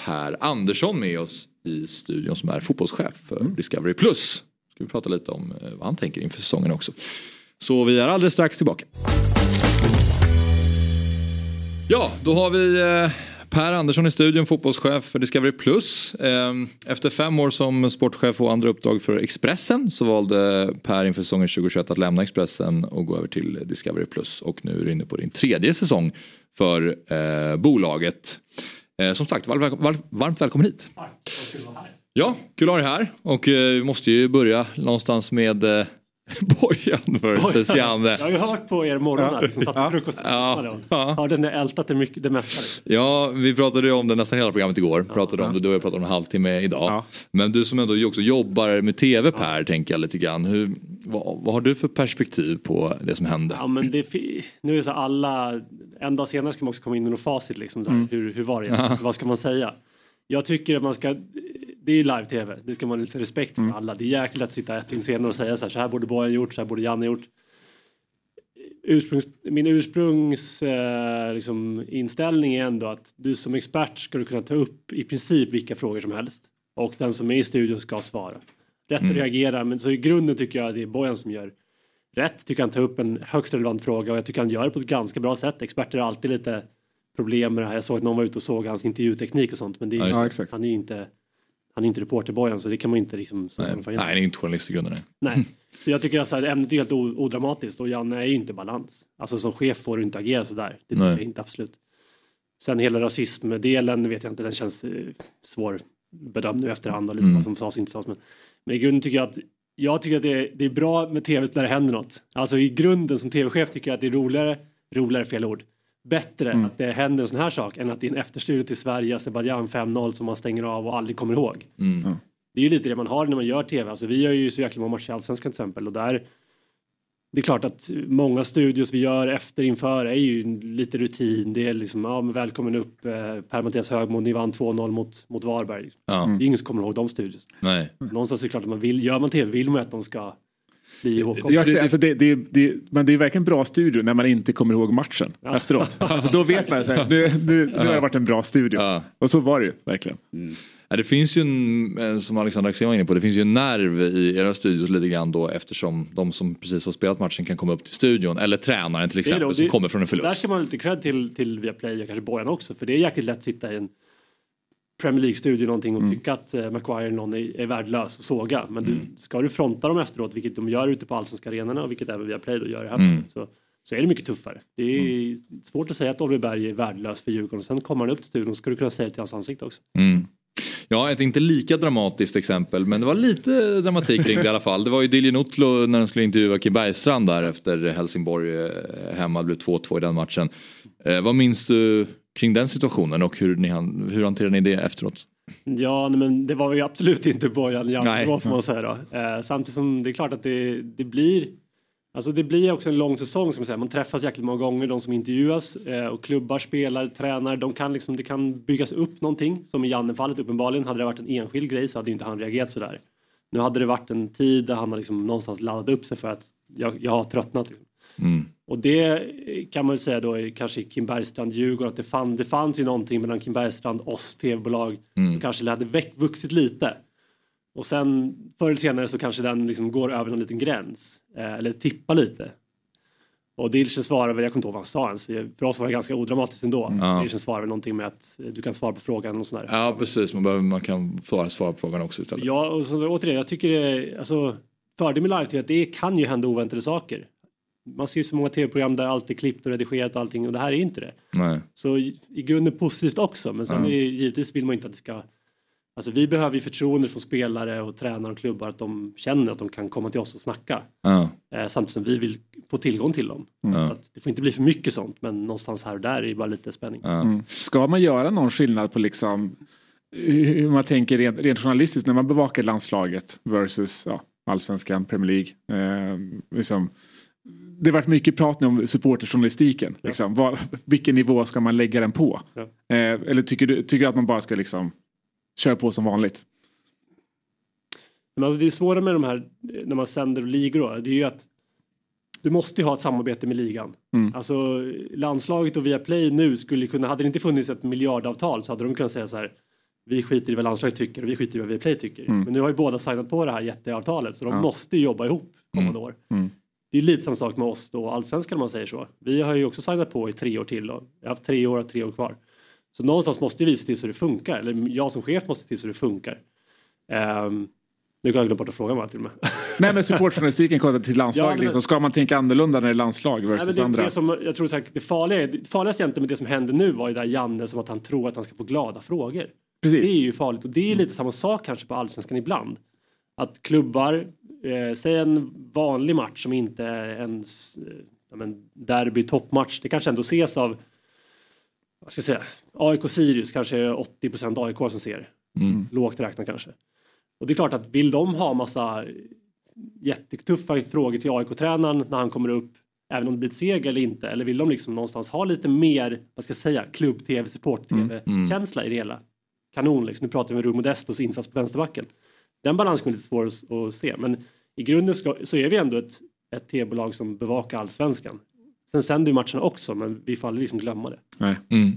Per Andersson med oss i studion som är fotbollschef för Discovery Plus. Ska vi prata lite om vad han tänker inför säsongen också. Så vi är alldeles strax tillbaka. Ja, då har vi Per Andersson i studion, fotbollschef för Discovery Plus. Eh, Efter fem år som sportchef och andra uppdrag för Expressen så valde Per inför säsongen 2021 att lämna Expressen och gå över till Discovery Plus. Och nu är du inne på din tredje säsong för eh, bolaget. Eh, som sagt, var, var, varmt välkommen hit. Ja, kul att ha dig här. Och eh, vi måste ju börja någonstans med eh, Bojan versus Janne. Jag har ju hört på er morgonar, liksom, satt på frukosten och Ja. Ja. hörde ni ältat det, mycket, det mesta. liksom. Ja, vi pratade ju om det nästan hela programmet igår. Pratade om det, du och jag pratade om en halvtimme idag. Ja. Men du som ändå också jobbar med tv Per, tänker jag lite grann. Hur, vad, vad har du för perspektiv på det som hände? Ja, men det, nu är det så alla, en dag senare ska man också komma in med något facit. Liksom, Mm. där, hur, hur var det? Vad ska man säga? Jag tycker att man ska, det är live-tv, det ska man ha lite respekt Mm. för alla. Det är jäkligt att sitta ett dygn senare och säga så här, så här borde Bojan gjort, så här borde Janne gjort. Ursprungs, min ursprungs eh, liksom, inställning är ändå att du som expert ska du kunna ta upp i princip vilka frågor som helst. Och den som är i studion ska svara. Rätt att reagera, men så i grunden tycker jag att det är Bojan som gör rätt. Tycker han tar upp en högst relevant fråga och jag tycker han gör det på ett ganska bra sätt. Experter har alltid lite problem med det här. Jag såg att någon var ute och såg hans intervjuteknik och sånt. Men det är, Ja, han är ju inte han är inte reporter Bojan så det kan man inte liksom Nej, nej, det är inte journalist i grunden. Nej. Nej. Så jag tycker att så här, ämnet är helt odramatiskt och Janne är ju inte balans. Alltså som chef får du inte agera sådär. Det tycker Nej. jag inte absolut. Sen hela rasismdelen vet jag inte, den känns eh, svår bedömd nu i efterhand och lite Mm. vad som sades och inte sades. Men, men i grunden tycker jag att jag tycker att det är, det är bra med tv när det händer något. Alltså i grunden som tv-chef tycker jag att det är roligare, roligare fel ord, bättre Mm. att det händer en sån här sak än att det är en efterstudio till Sverige, Azerbajdzjan 5-0 som man stänger av och aldrig kommer ihåg. Mm. Det är ju lite det man har när man gör tv. Alltså vi gör ju så jäkla många matcher i Allsvenskan till exempel och där det är klart att många studios vi gör efter inför är ju lite rutin. Det är liksom, ja men välkommen upp eh, Per-Mattias Högmo, ni vann 2-0 mot, mot Varberg. Liksom. Ja, Det är ingen som kommer ihåg de studios. nej. Någonstans är det klart att man vill, gör man tv vill man att de ska bli ihågkomna. Ja, exakt. alltså det, det, det, men det är verkligen bra studio när man inte kommer ihåg matchen efteråt. Alltså då vet man så här, nu, nu, nu har det varit en bra studio. Ja. Och så var det ju verkligen. Ja, det finns ju en, eh, som Alexander Axén var inne på, det finns ju en nerv i era studios lite grann då eftersom de som precis har spelat matchen kan komma upp till studion. Eller tränaren till exempel då- som det- kommer från en Där förlust. ska man ha lite cred till, till Viaplay och kanske Bojan också. För det är jäkligt lätt att sitta i en Premier League-studio någonting och tycka att eh, Maguire någon är, är värdelös och såga. Men du, ska du fronta dem efteråt, vilket de gör ute på allsvenska arenorna och vilket även Viaplay då gör det här fallet, så, så är det mycket tuffare. Det är svårt att säga att Oliver Berg är värdelös för Djurgården. Sen kommer han upp till studion och ska du kunna säga det till hans ansikte också. Mm. Ja, ett inte lika dramatiskt exempel men det var lite dramatik kring det i alla fall. Det var ju Diljen Otlo när de skulle intervjua Kim Bergstrand där efter Helsingborg eh, hemma. Det blev 2-2 i den matchen. Eh, vad minns du kring den situationen och hur, ni, hur hanterade ni det efteråt? Ja, men det var ju absolut inte Bojan. Janko får man säga då. Eh, samtidigt som det är klart att det, det blir Alltså det blir också en lång säsong som man säger. Man träffas jäkligt många gånger, de som intervjuas eh, och klubbar, spelare, tränare. De kan liksom, det kan byggas upp någonting. Som i Janne-fallet uppenbarligen. Hade det varit en enskild grej så hade inte han reagerat sådär. Nu hade det varit en tid där han har liksom någonstans laddat upp sig för att jag, jag har tröttnat. Liksom. Mm. Och det kan man säga då kanske Kim Bergstrand Djurgården att det, fann, det fanns ju någonting mellan Kim Bergstrand oss tv-bolag som kanske hade väck, vuxit lite. Och sen förr eller senare så kanske den liksom går över någon liten gräns eh, eller tippar lite. Och Dilchen svarar väl, jag kommer inte ihåg vad han sa ens, för oss var det ganska odramatiskt ändå. Ja. Dilchen svarar väl någonting med att eh, du kan svara på frågan och sådär. Ja precis, man, behöver, man kan svara på frågan också istället. Ja, och så, återigen, jag tycker det alltså, fördelen med live-tv är att det kan ju hända oväntade saker. Man ser ju så många tv-program där allt är klippt och redigerat och allting och det här är inte det. Nej. Så i, grunden positivt också, men sen är det, givetvis vill man inte att det ska... Alltså vi behöver ju förtroende från spelare och tränare och klubbar att de känner att de kan komma till oss och snacka. Ja. Eh, samtidigt som vi vill få tillgång till dem. Att det får inte bli för mycket sånt, men någonstans här och där är det bara lite spänning. Ja. Ska man göra någon skillnad på liksom hur man tänker rent, rent journalistiskt när man bevakar landslaget versus ja, allsvenskan, Premier League. Eh, liksom, det har varit mycket prat nu om supporterjournalistiken. Liksom. Vad, vilken nivå ska man lägga den på? Ja. Eh, eller tycker du, tycker du att man bara ska liksom köra på som vanligt? Men alltså det är svåra med de här när man sänder ligor då, det är ju att du måste ju ha ett samarbete med ligan. Alltså landslaget och Viaplay nu skulle kunna, hade det inte funnits ett miljardavtal så hade de kunnat säga så här vi skiter i vad landslaget tycker och vi skiter i vad Viaplay tycker. Men nu har ju båda signat på det här jätteavtalet så de måste ju jobba ihop kommande år. Det är lite samma sak med oss då, allsvenskan om man säger så. Vi har ju också signat på i tre år till och jag har haft tre år och tre år kvar. Så någonstans måste vi se till så det funkar, eller jag som chef måste se till så det funkar. Um, nu kan jag glömma bort att fråga mig till och med. Nej men supportjournalistiken kopplat till landslaget. Ja, men- liksom. Ska man tänka annorlunda när det är landslag Nej, versus men det, andra? det som, jag tror sagt, det farliga, det farligaste egentligen med det som hände nu var ju där Janne som att han tror att han ska få glada frågor. Precis. Det är ju farligt och det är lite samma sak kanske på allsvenskan ibland. Att klubbar, eh, säg en vanlig match som inte är en ja, men derby toppmatch, det kanske ändå ses av vad ska jag säga, AIK Sirius kanske är 80% AIK som ser. Lågt räknat kanske. Och det är klart att vill de ha massa jättetuffa frågor till AIK-tränaren när han kommer upp, även om det blir ett seger eller inte, eller vill de liksom någonstans ha lite mer, vad ska jag säga, klubb-tv, support-tv-känsla i det hela? Kanon liksom, nu pratar vi med Rumo Destos insats på vänsterbacken. Den balansen är lite svår att, se, men i grunden ska, så är vi ändå ett, ett tv-bolag som bevakar allsvenskan. Sen sänder vi matcherna också, men vi får aldrig liksom glömma det. Nej. Mm.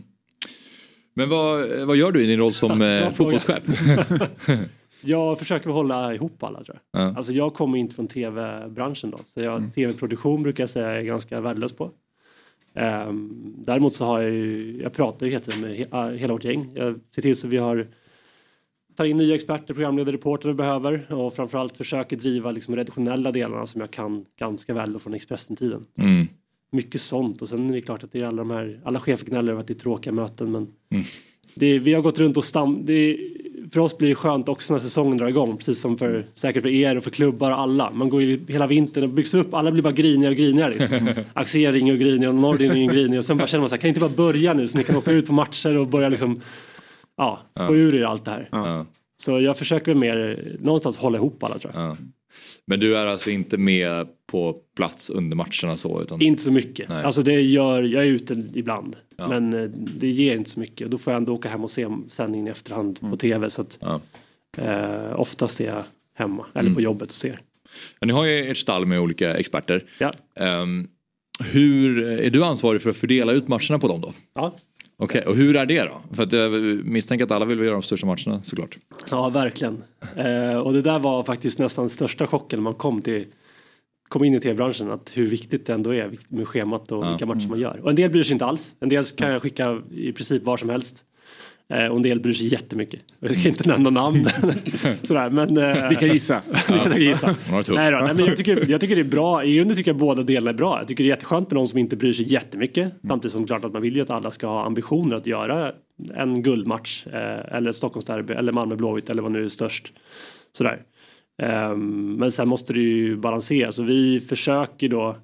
Men vad, vad gör du i din roll som eh, fotbollschef? Jag försöker hålla ihop alla tror jag. Ja. Alltså jag kommer inte från tv-branschen då. Så jag, tv-produktion brukar jag säga är ganska värdelös på. Ehm, däremot så har jag ju, jag pratar ju hela tiden med he, ah, hela vårt gäng. Jag ser till så vi har tar in nya experter, programledare, reportrar vi behöver och framförallt försöker driva liksom redaktionella delarna som jag kan ganska väl från Expressen-tiden. Mm. Mycket sånt och sen är det klart att det är alla de här, alla chefer gnäller över att det är tråkiga möten men Mm. det, vi har gått runt och stam, det, för oss blir det skönt också när säsongen drar igång precis som för, säkert för er och för klubbar och alla. Man går ju hela vintern och byggs upp, alla blir bara grinigare och grinigare. Liksom. Axel ringer och griniga och Nordin ringer och griniga och sen bara känner man så här, kan inte bara börja nu så ni kan åka ut på matcher och börja liksom ja, få ur er allt det här. Så jag försöker väl mer någonstans hålla ihop alla tror jag. Ja. Men du är alltså inte med på plats under matcherna så? Utan... Inte så mycket. Nej. Alltså det gör, jag är ute ibland. Ja. Men eh, det ger inte så mycket. Då får jag ändå åka hem och se sändningen i efterhand på tv. Så att Ja. eh, oftast är jag hemma eller Mm. på jobbet och ser. Ja, Ni har ju ert stall med olika experter. Ja. Ehm, hur, är du ansvarig för att fördela ut matcherna på dem då? Ja. Okej, och hur är det då? För att jag misstänker att alla vill göra de största matcherna såklart. Ja, verkligen. Eh, och det där var faktiskt nästan största chocken när man kom till kom in i tv-branschen att hur viktigt det ändå är med schemat och Ja. vilka matcher man gör. Och en del bryr sig inte alls. En del kan jag skicka i princip var som helst. Eh, och en del bryr sig jättemycket. Jag ska inte nämna namn. Sådär, men, eh, Vi kan gissa. vi kan gissa. Nej då, nej, men jag, tycker, jag tycker det är bra. I grunden tycker jag båda delarna är bra. Jag tycker det är jätteskönt med någon som inte bryr sig jättemycket. Samtidigt som klart att man vill ju att alla ska ha ambitioner att göra en guldmatch. Eh, eller Stockholmsderby eller Malmö Blåvitt eller vad nu är störst. Sådär. Ehm, men sen måste det ju balanseras och vi försöker då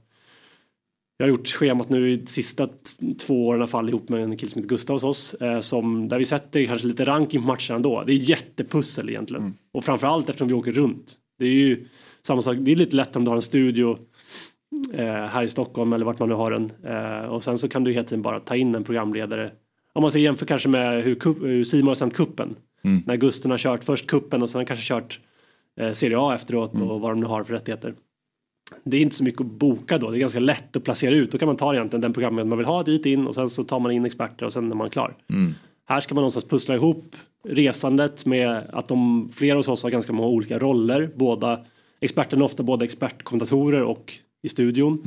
jag har gjort schemat nu i sista t- två åren i alla fall ihop med en kille som heter Gustav hos oss. Eh, som, där vi sätter kanske lite ranking på matcherna ändå. Det är jättepussel egentligen. Och framförallt eftersom vi åker runt. Det är ju samma sak, det är lite lätt om du har en studio eh, här i Stockholm eller vart man nu har den. Eh, och sen så kan du hela tiden bara ta in en programledare. Om man ska jämföra kanske med hur, hur Simon har sänt kuppen. När Gusten har kört först kuppen och sen kanske kört eh, Serie A efteråt och vad de nu har för rättigheter. Det är inte så mycket att boka då. Det är ganska lätt att placera ut. Då kan man ta egentligen den programmet man vill ha dit in och sen så tar man in experter och sen är man klar. Här ska man någonstans pussla ihop resandet med att de, flera hos oss har ganska många olika roller. Båda experterna är ofta både expertkommentatorer och i studion.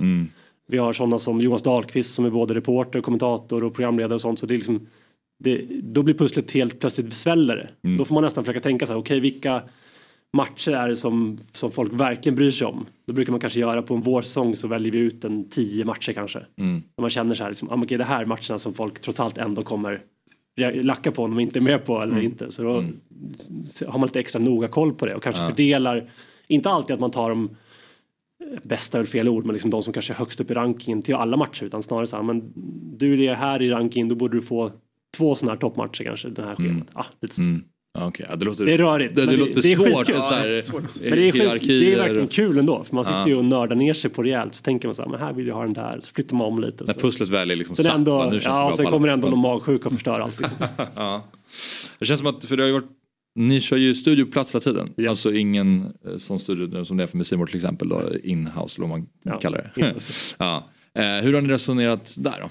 Vi har sådana som Jonas Dahlqvist som är både reporter, kommentator och programledare och sånt. Så det är liksom, det, då blir pusslet helt plötsligt svällare. Då får man nästan försöka tänka så här, okej vilka matcher är det som, som folk verkligen bryr sig om. Då brukar man kanske göra på en vårsäsong så väljer vi ut en tio matcher kanske. Och man känner så här, liksom, ah, okej, det här är matcherna som folk trots allt ändå kommer lacka på om de inte är med på eller inte. Så då s- har man lite extra noga koll på det och kanske fördelar, inte alltid att man tar de bästa är väl fel ord, men liksom de som kanske är högst upp i rankingen till alla matcher utan snarare så här, men du är här i rankingen, då borde du få två sådana här toppmatcher kanske den här schemat. Ah, lite så. Ja, okej. Ja, det, låter, Det är rörigt, Det, det det- låter det är svårt. skitkul. Så här, Men det är, skit, det är verkligen kul ändå. För man sitter Ja. ju och nördar ner sig på rejält. Så tänker man så här, men här vill jag ha den där. Så flyttar man om lite. När Så. pusslet väl är liksom Sen satt. ändå, va, nu känns det ja, bra sen på kommer ändå någon magsjuka och förstör allt. Liksom. Ja. Det känns som att, för det har ju varit, ni kör ju studioplats hela tiden. Ja. Alltså ingen eh, sån studio som det är för Musimor till exempel då, in-house eller vad man Ja, kallar det. ja. eh, hur har ni resonerat där då?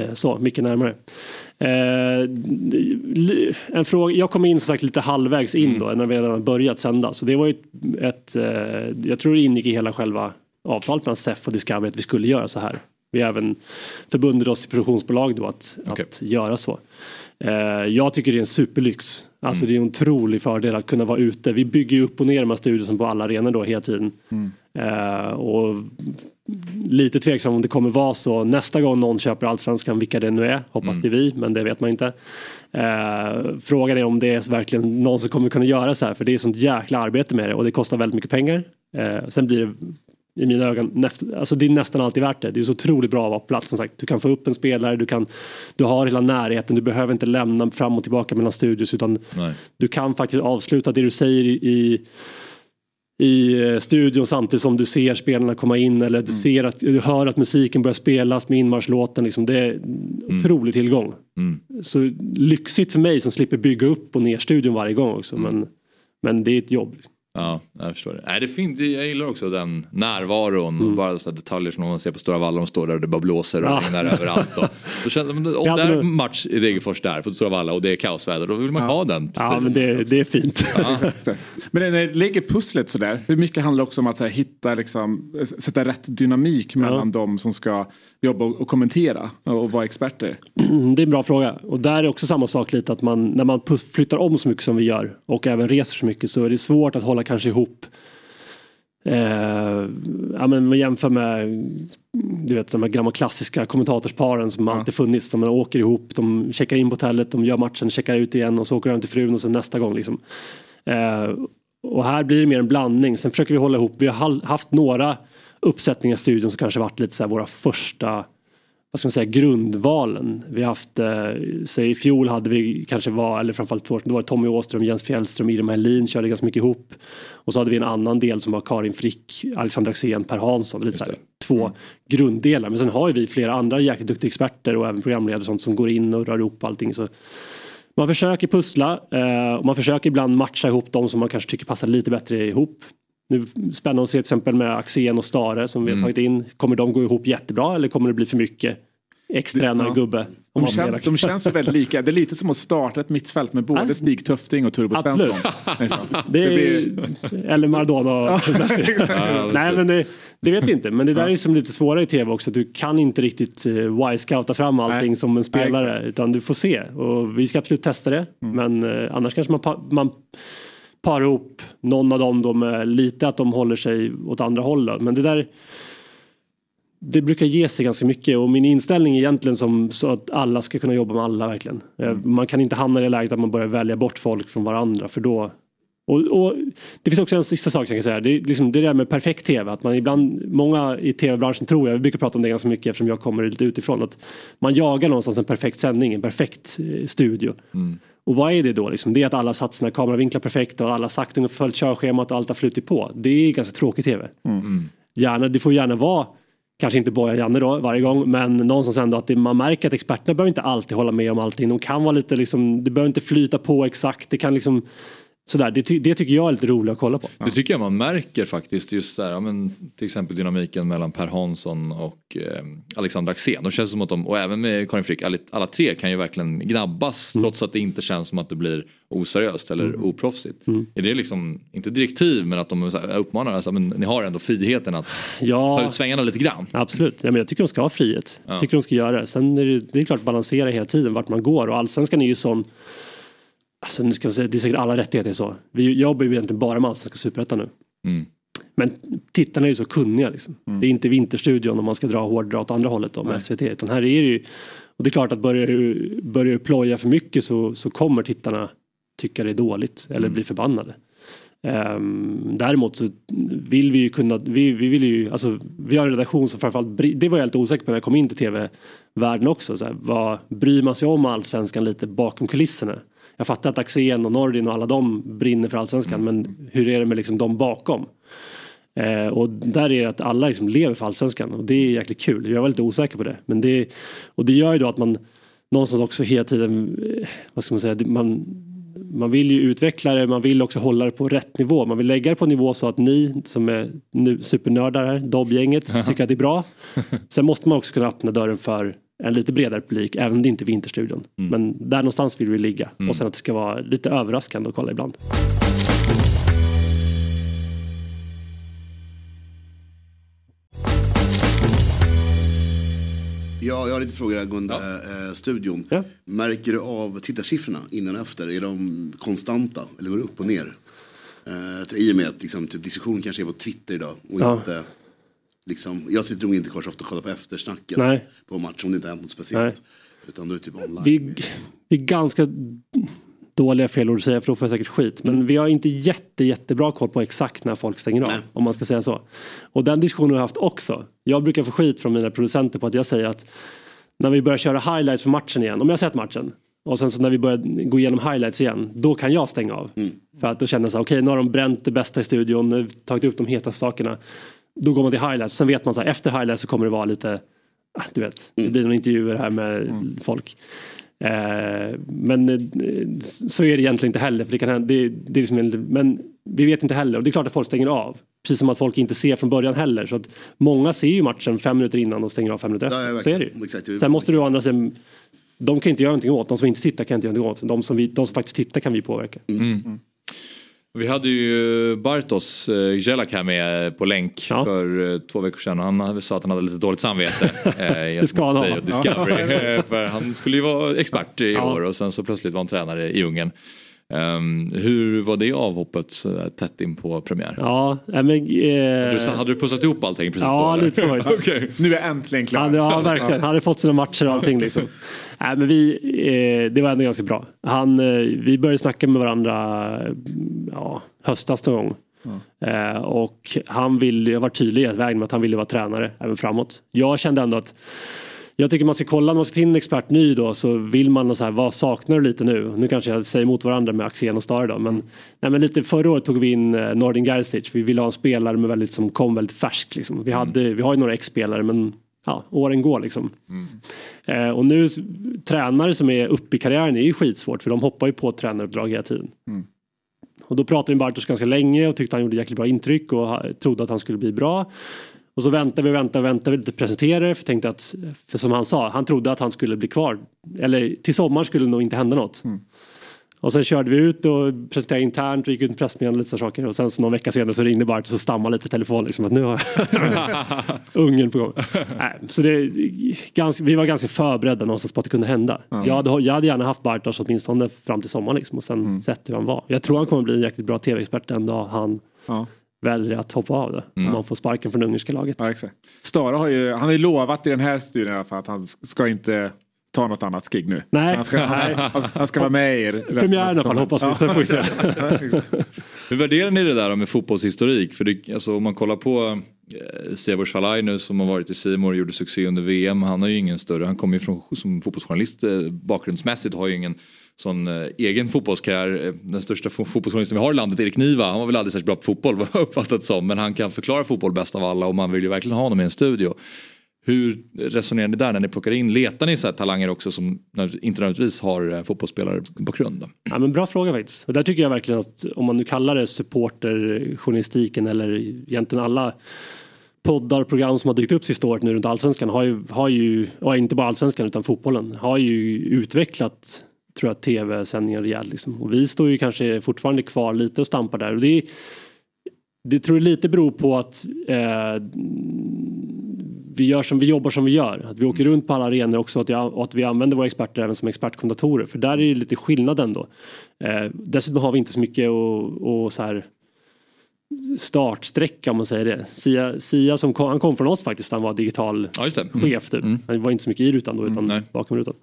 Eh, Så, mycket närmare. Eh, en fråga, jag kom in som sagt lite halvvägs in då när vi redan börjat sända. Så det var ju ett, eh, jag tror det ingick i hela själva avtalet mellan SEF och Discovery att vi skulle göra så här. Vi även förbundit oss till produktionsbolag då att, Okej. att göra så. Eh, jag tycker det är en superlyx. Alltså det är en otrolig fördel att kunna vara ute. Vi bygger ju upp och ner de här studiosen på alla arenor då hela tiden. Eh, och lite tveksam om det kommer vara så nästa gång någon köper allsvenskan, vilka det nu är. Hoppas det är vi, men det vet man inte. Eh, frågan är om det är verkligen någon som kommer kunna göra så här, för det är sånt jäkla arbete med det och det kostar väldigt mycket pengar. Eh, sen blir det i mina ögon, alltså det är nästan alltid värt det. Det är så otroligt bra att vara på plats som sagt. Du kan få upp en spelare, du, kan, du har hela närheten, du behöver inte lämna fram och tillbaka mellan studios utan Nej. du kan faktiskt avsluta det du säger i, i eh, studion samtidigt som du ser spelarna komma in eller du, ser att, du hör att musiken börjar spelas med inmarschlåten. Liksom. Det är en otrolig tillgång. Så lyxigt för mig som slipper bygga upp och ner studion varje gång också. Men, men det är ett jobb. Ja, jag förstår det. Nej, det finns, jag gillar också den närvaron. Mm. Och bara så detaljer som om man ser på Stora Valla, de står där och det bara blåser och Ja. regnar överallt. Och, då känner, man, om Ja, det är match i Degerfors där på Stora Valla och det är kaosväder, då vill man ha den. Ja, men det, det är fint. Så. Men när det ligger pusslet sådär, hur mycket handlar också om att så här, hitta, liksom, sätta rätt dynamik mellan de som ska jobba och, kommentera och, vara experter? Mm, Det är en bra fråga. Och där är också samma sak lite att man när man flyttar om så mycket som vi gör och även reser så mycket så är det svårt att hålla kanske ihop Eh, ja, men man jämför med du vet, de här gamla klassiska kommentatorsparen som alltid funnits. De åker ihop, de checkar in på hotellet, de gör matchen, checkar ut igen och så åker de till frun och sen nästa gång. Liksom. Eh, och här blir det mer en blandning. Sen försöker vi hålla ihop. Vi har haft några uppsättningar i studion som kanske varit lite så här våra första vad ska man säga, grundvalen. Vi har haft, eh, säg i fjol hade vi kanske var, eller framförallt två år då var det Tommy Åström, Jens Fjällström, Irma Helin körde ganska mycket ihop. Och så hade vi en annan del som var Karin Frick, Alexander Axén, Per Hansson. Lite så här, två grunddelar. Men sen har ju vi flera andra jäkligt duktiga experter och även programledare och sånt som går in och rör ihop allting. Så man försöker pussla eh, och man försöker ibland matcha ihop de som man kanske tycker passar lite bättre ihop. Nu spännande att se till exempel med Axén och Stare som vi har tagit in. Kommer de gå ihop jättebra eller kommer det bli för mycket extränare Ja. gubbe? De känns, de känns så väldigt lika. Det är lite som att starta ett mittfält med både Ja. Stig Tufting och Turbo Absolut. Svensson. Det är, blir- Eller Maradona. Nej men det, Det vet vi inte, men det där är som lite svårare i tv också. Du kan inte riktigt uh, y-scouta fram allting Nej. som en spelare. exakt. utan du får se. Och vi ska absolut testa det. Mm. Men uh, annars kanske man, man parar ihop någon av dem då med lite att de håller sig åt andra hållet. Men det där det brukar ge sig ganska mycket och min inställning är egentligen som så att alla ska kunna jobba med alla verkligen. Eh, Mm. Man kan inte hamna i det läget att man börjar välja bort folk från varandra för då och, och det finns också en sista sak jag kan säga. Det är liksom det där med perfekt tv. Att man ibland, många i tv-branschen tror jag, vi brukar prata om det ganska mycket eftersom jag kommer lite utifrån. Att man jagar någonstans en perfekt sändning, en perfekt eh, studio. Och vad är det då? Liksom? Det är att alla satt sina kameravinklar perfekt och alla sagt ungefär följt körschemat och allt har flutit på. Det är ganska tråkig tv. Gärna, det får gärna vara Kanske inte Boja och Janne då varje gång men någonstans ändå att det, man märker att experterna behöver inte alltid hålla med om allting. De kan vara lite liksom, det behöver inte flyta på exakt. Det kan liksom sådär. Det, det tycker jag är lite roligt att kolla på. Det tycker jag man märker faktiskt just där, ja, men, till exempel dynamiken mellan Per Hansson och eh, Alexander Axén. De känns som att de, och även med Karin Frick, alla, alla tre kan ju verkligen gnabbas Mm. trots att det inte känns som att det blir oseriöst eller oproffsigt. Är det liksom, inte direktiv men att de uppmanar, alltså, men ni har ändå friheten att ta Ja, ut svängarna lite grann. absolut. Ja, men jag tycker de ska ha frihet. Jag tycker de ska göra det. Sen är det, det är klart balansera hela tiden vart man går och allsvenskan är ju sån Alltså nu ska jag säga, det är säkert alla rättigheter så. Vi jobbar ju egentligen bara med allsvenska superettan nu. Mm. Men tittarna är ju så kunniga liksom. Det är inte Vinterstudion om man ska dra hårdra åt andra hållet då med SVT. Utan här är det ju, och det är klart att börjar du, börjar du ploja för mycket så, så kommer tittarna tycka det är dåligt eller bli förbannade. Um, däremot så vill vi ju kunna, vi, vi vill ju, alltså vi har en redaktion som framförallt, det var jag helt osäker på när jag kom in till tv-världen också. Så här, vad, bryr man sig om allsvenskan lite bakom kulisserna? Jag fattar att Axén och Nordin och alla de brinner för allsvenskan men hur är det med liksom de bakom? Eh, och där är det att alla liksom lever för allsvenskan och det är jäkligt kul. Jag var lite osäker på det. Men det, och det gör ju då att man någonstans också hela tiden, eh, vad ska man säga, man, man vill ju utveckla det, man vill också hålla det på rätt nivå. Man vill lägga det på en nivå så att ni som är nu supernördar här, Dobb-gänget, tycker att det är bra. Sen måste man också kunna öppna dörren för en lite bredare publik, även om det inte är Vinterstudion. Men där någonstans vill vi ligga. Och sen att det ska vara lite överraskande att kolla ibland. Ja, jag har lite frågor angående eh, studion. Ja. Märker du av tittarsiffrorna innan och efter? Är de konstanta eller går det upp och ner? Eh, I och med att liksom, typ, diskussion kanske är på Twitter idag och Ja. inte Liksom, jag sitter nog inte kvar så ofta och kollar på eftersnacket Nej. på match om det inte hänt något speciellt. Nej. Utan då är typ online. Vi, vi är ganska dåliga fel ord att säga för då får jag säkert skit. Men vi har inte jätte, jättebra koll på exakt när folk stänger av. Nej. Om man ska säga så. Och den diskussionen har jag haft också. Jag brukar få skit från mina producenter på att jag säger att när vi börjar köra highlights för matchen igen. Om jag har sett matchen. Och sen så när vi börjar gå igenom highlights igen. Då kan jag stänga av. För att då känner jag så här, okej nu har de bränt det bästa i studion. Nu har vi tagit upp de hetaste sakerna. Då går man till highlights. Sen vet man så här, efter highlights så kommer det vara lite, ah, du vet, det blir några intervjuer här med folk. Eh, men eh, så är det egentligen inte heller. För det kan det, det är liksom en, men vi vet inte heller. Och det är klart att folk stänger av. Precis som att folk inte ser från början heller. Så att många ser ju matchen fem minuter innan och stänger av fem minuter efter. ja, så är det ju. exakt. Sen måste du å andra sidan de kan inte göra någonting åt. De som inte tittar kan inte göra någonting åt. De som, vi, de som faktiskt tittar kan vi påverka. Vi hade ju Bartos eh, Gelak här med på länk Ja. för eh, två veckor sedan och han sa att han hade lite dåligt samvete. Eh, Det ska han ha. Discovery. För han skulle ju vara expert i Ja. år och sen så plötsligt var han tränare i Ungern. Ehm, hur var det avhoppet så där tätt in på premiär? Ja, men, eh, Du, hade du pussat ihop allting precis Ja, då? lite så. Okej. Nu är jag äntligen klar. Han, ja, verkligen. Han hade fått sina matcher och allting. Liksom. Nej, men vi, eh, det var ändå ganska bra. Han, eh, vi började snacka med varandra eh, ja, höstas någon gång. Eh, och han ville, jag var tydlig i vägen med att han ville vara tränare även framåt. Jag kände ändå att jag tycker man ska kolla när man ska till en expert ny då så vill man så här, vad saknar du lite nu? Nu kanske jag säger emot varandra med Axén och Stare då men, nej, men lite förra året tog vi in eh, Nordin Gerzic. Vi ville ha en spelare med väldigt, som kom väldigt färsk liksom. Vi, hade, vi har ju några ex-spelare men ja, åren går liksom. Eh, och nu tränare som är uppe i karriären är ju skitsvårt för de hoppar ju på tränaruppdrag hela tiden. Och då pratade vi med Bartosz ganska länge och tyckte han gjorde jäkligt bra intryck och trodde att han skulle bli bra. Och så väntade vi och väntade och väntade vi lite presenterade för tänkte att, för som han sa, han trodde att han skulle bli kvar. Eller till sommar skulle det nog inte hända något. Och sen körde vi ut och presenterade internt och gick ut med pressmeddelande och lite saker. Och sen så någon vecka senare så ringde Bart och så stammade lite i telefon liksom att nu har ungen på gång. Nej, så det, ganska, vi var ganska förberedda någonstans på att det kunde hända. Jag, hade, jag hade gärna haft Bartos åtminstone fram till sommaren liksom, och sen sett hur han var. Jag tror han kommer bli en jäkligt bra tv-expert den dag han Ja. Väljer att hoppa av det. Om man får sparken från det ungerska laget. Ja, exakt. Stara har ju, han har ju lovat i den här studien i alla fall att han ska inte ta något annat skrig nu. Nej. Han ska, han, ska, han, ska, han ska vara med i er Premiären i alla fall hoppas vi. Sen får vi se. Hur värderar ni det där med fotbollshistorik? För det, alltså, om man kollar på eh, Severs Falai nu som har varit i Simor och gjorde succé under VM. Han har ju ingen större, han kommer ju från som fotbollsjournalist eh, bakgrundsmässigt har ju ingen sån eh, egen fotbollskarriär. Eh, den största fotbollsjournalisten vi har i landet, Erik Niva, han var väl aldrig särskilt bra på fotboll vad jag uppfattat som. Men han kan förklara fotboll bäst av alla och man vill ju verkligen ha honom i en studio. Hur resonerar ni där när ni plockar in? Letar ni så här talanger också som inte nödvändigtvis har eh, fotbollsspelarbakgrund? då? Ja, men bra fråga faktiskt. Och där tycker jag verkligen att om man nu kallar det supporterjournalistiken eller egentligen alla poddar och program som har dykt upp sista året nu runt allsvenskan har ju, har ju och inte bara allsvenskan utan fotbollen har ju utvecklat tror jag tv-sändningar rejält liksom. Och vi står ju kanske fortfarande kvar lite och stampar där och det är, det tror jag lite beror på att eh, vi, gör som, vi jobbar som vi gör. Att vi åker runt på alla arenor också och att, jag, och att vi använder våra experter även som expertkommentatorer. För där är det lite skillnad ändå. Eh, dessutom har vi inte så mycket och, och så här startsträcka om man säger det. Sia, Sia som kom, han kom från oss faktiskt, han var digital Ja. Mm. chef typ. Han var inte så mycket i rutan då utan nej. bakom rutan.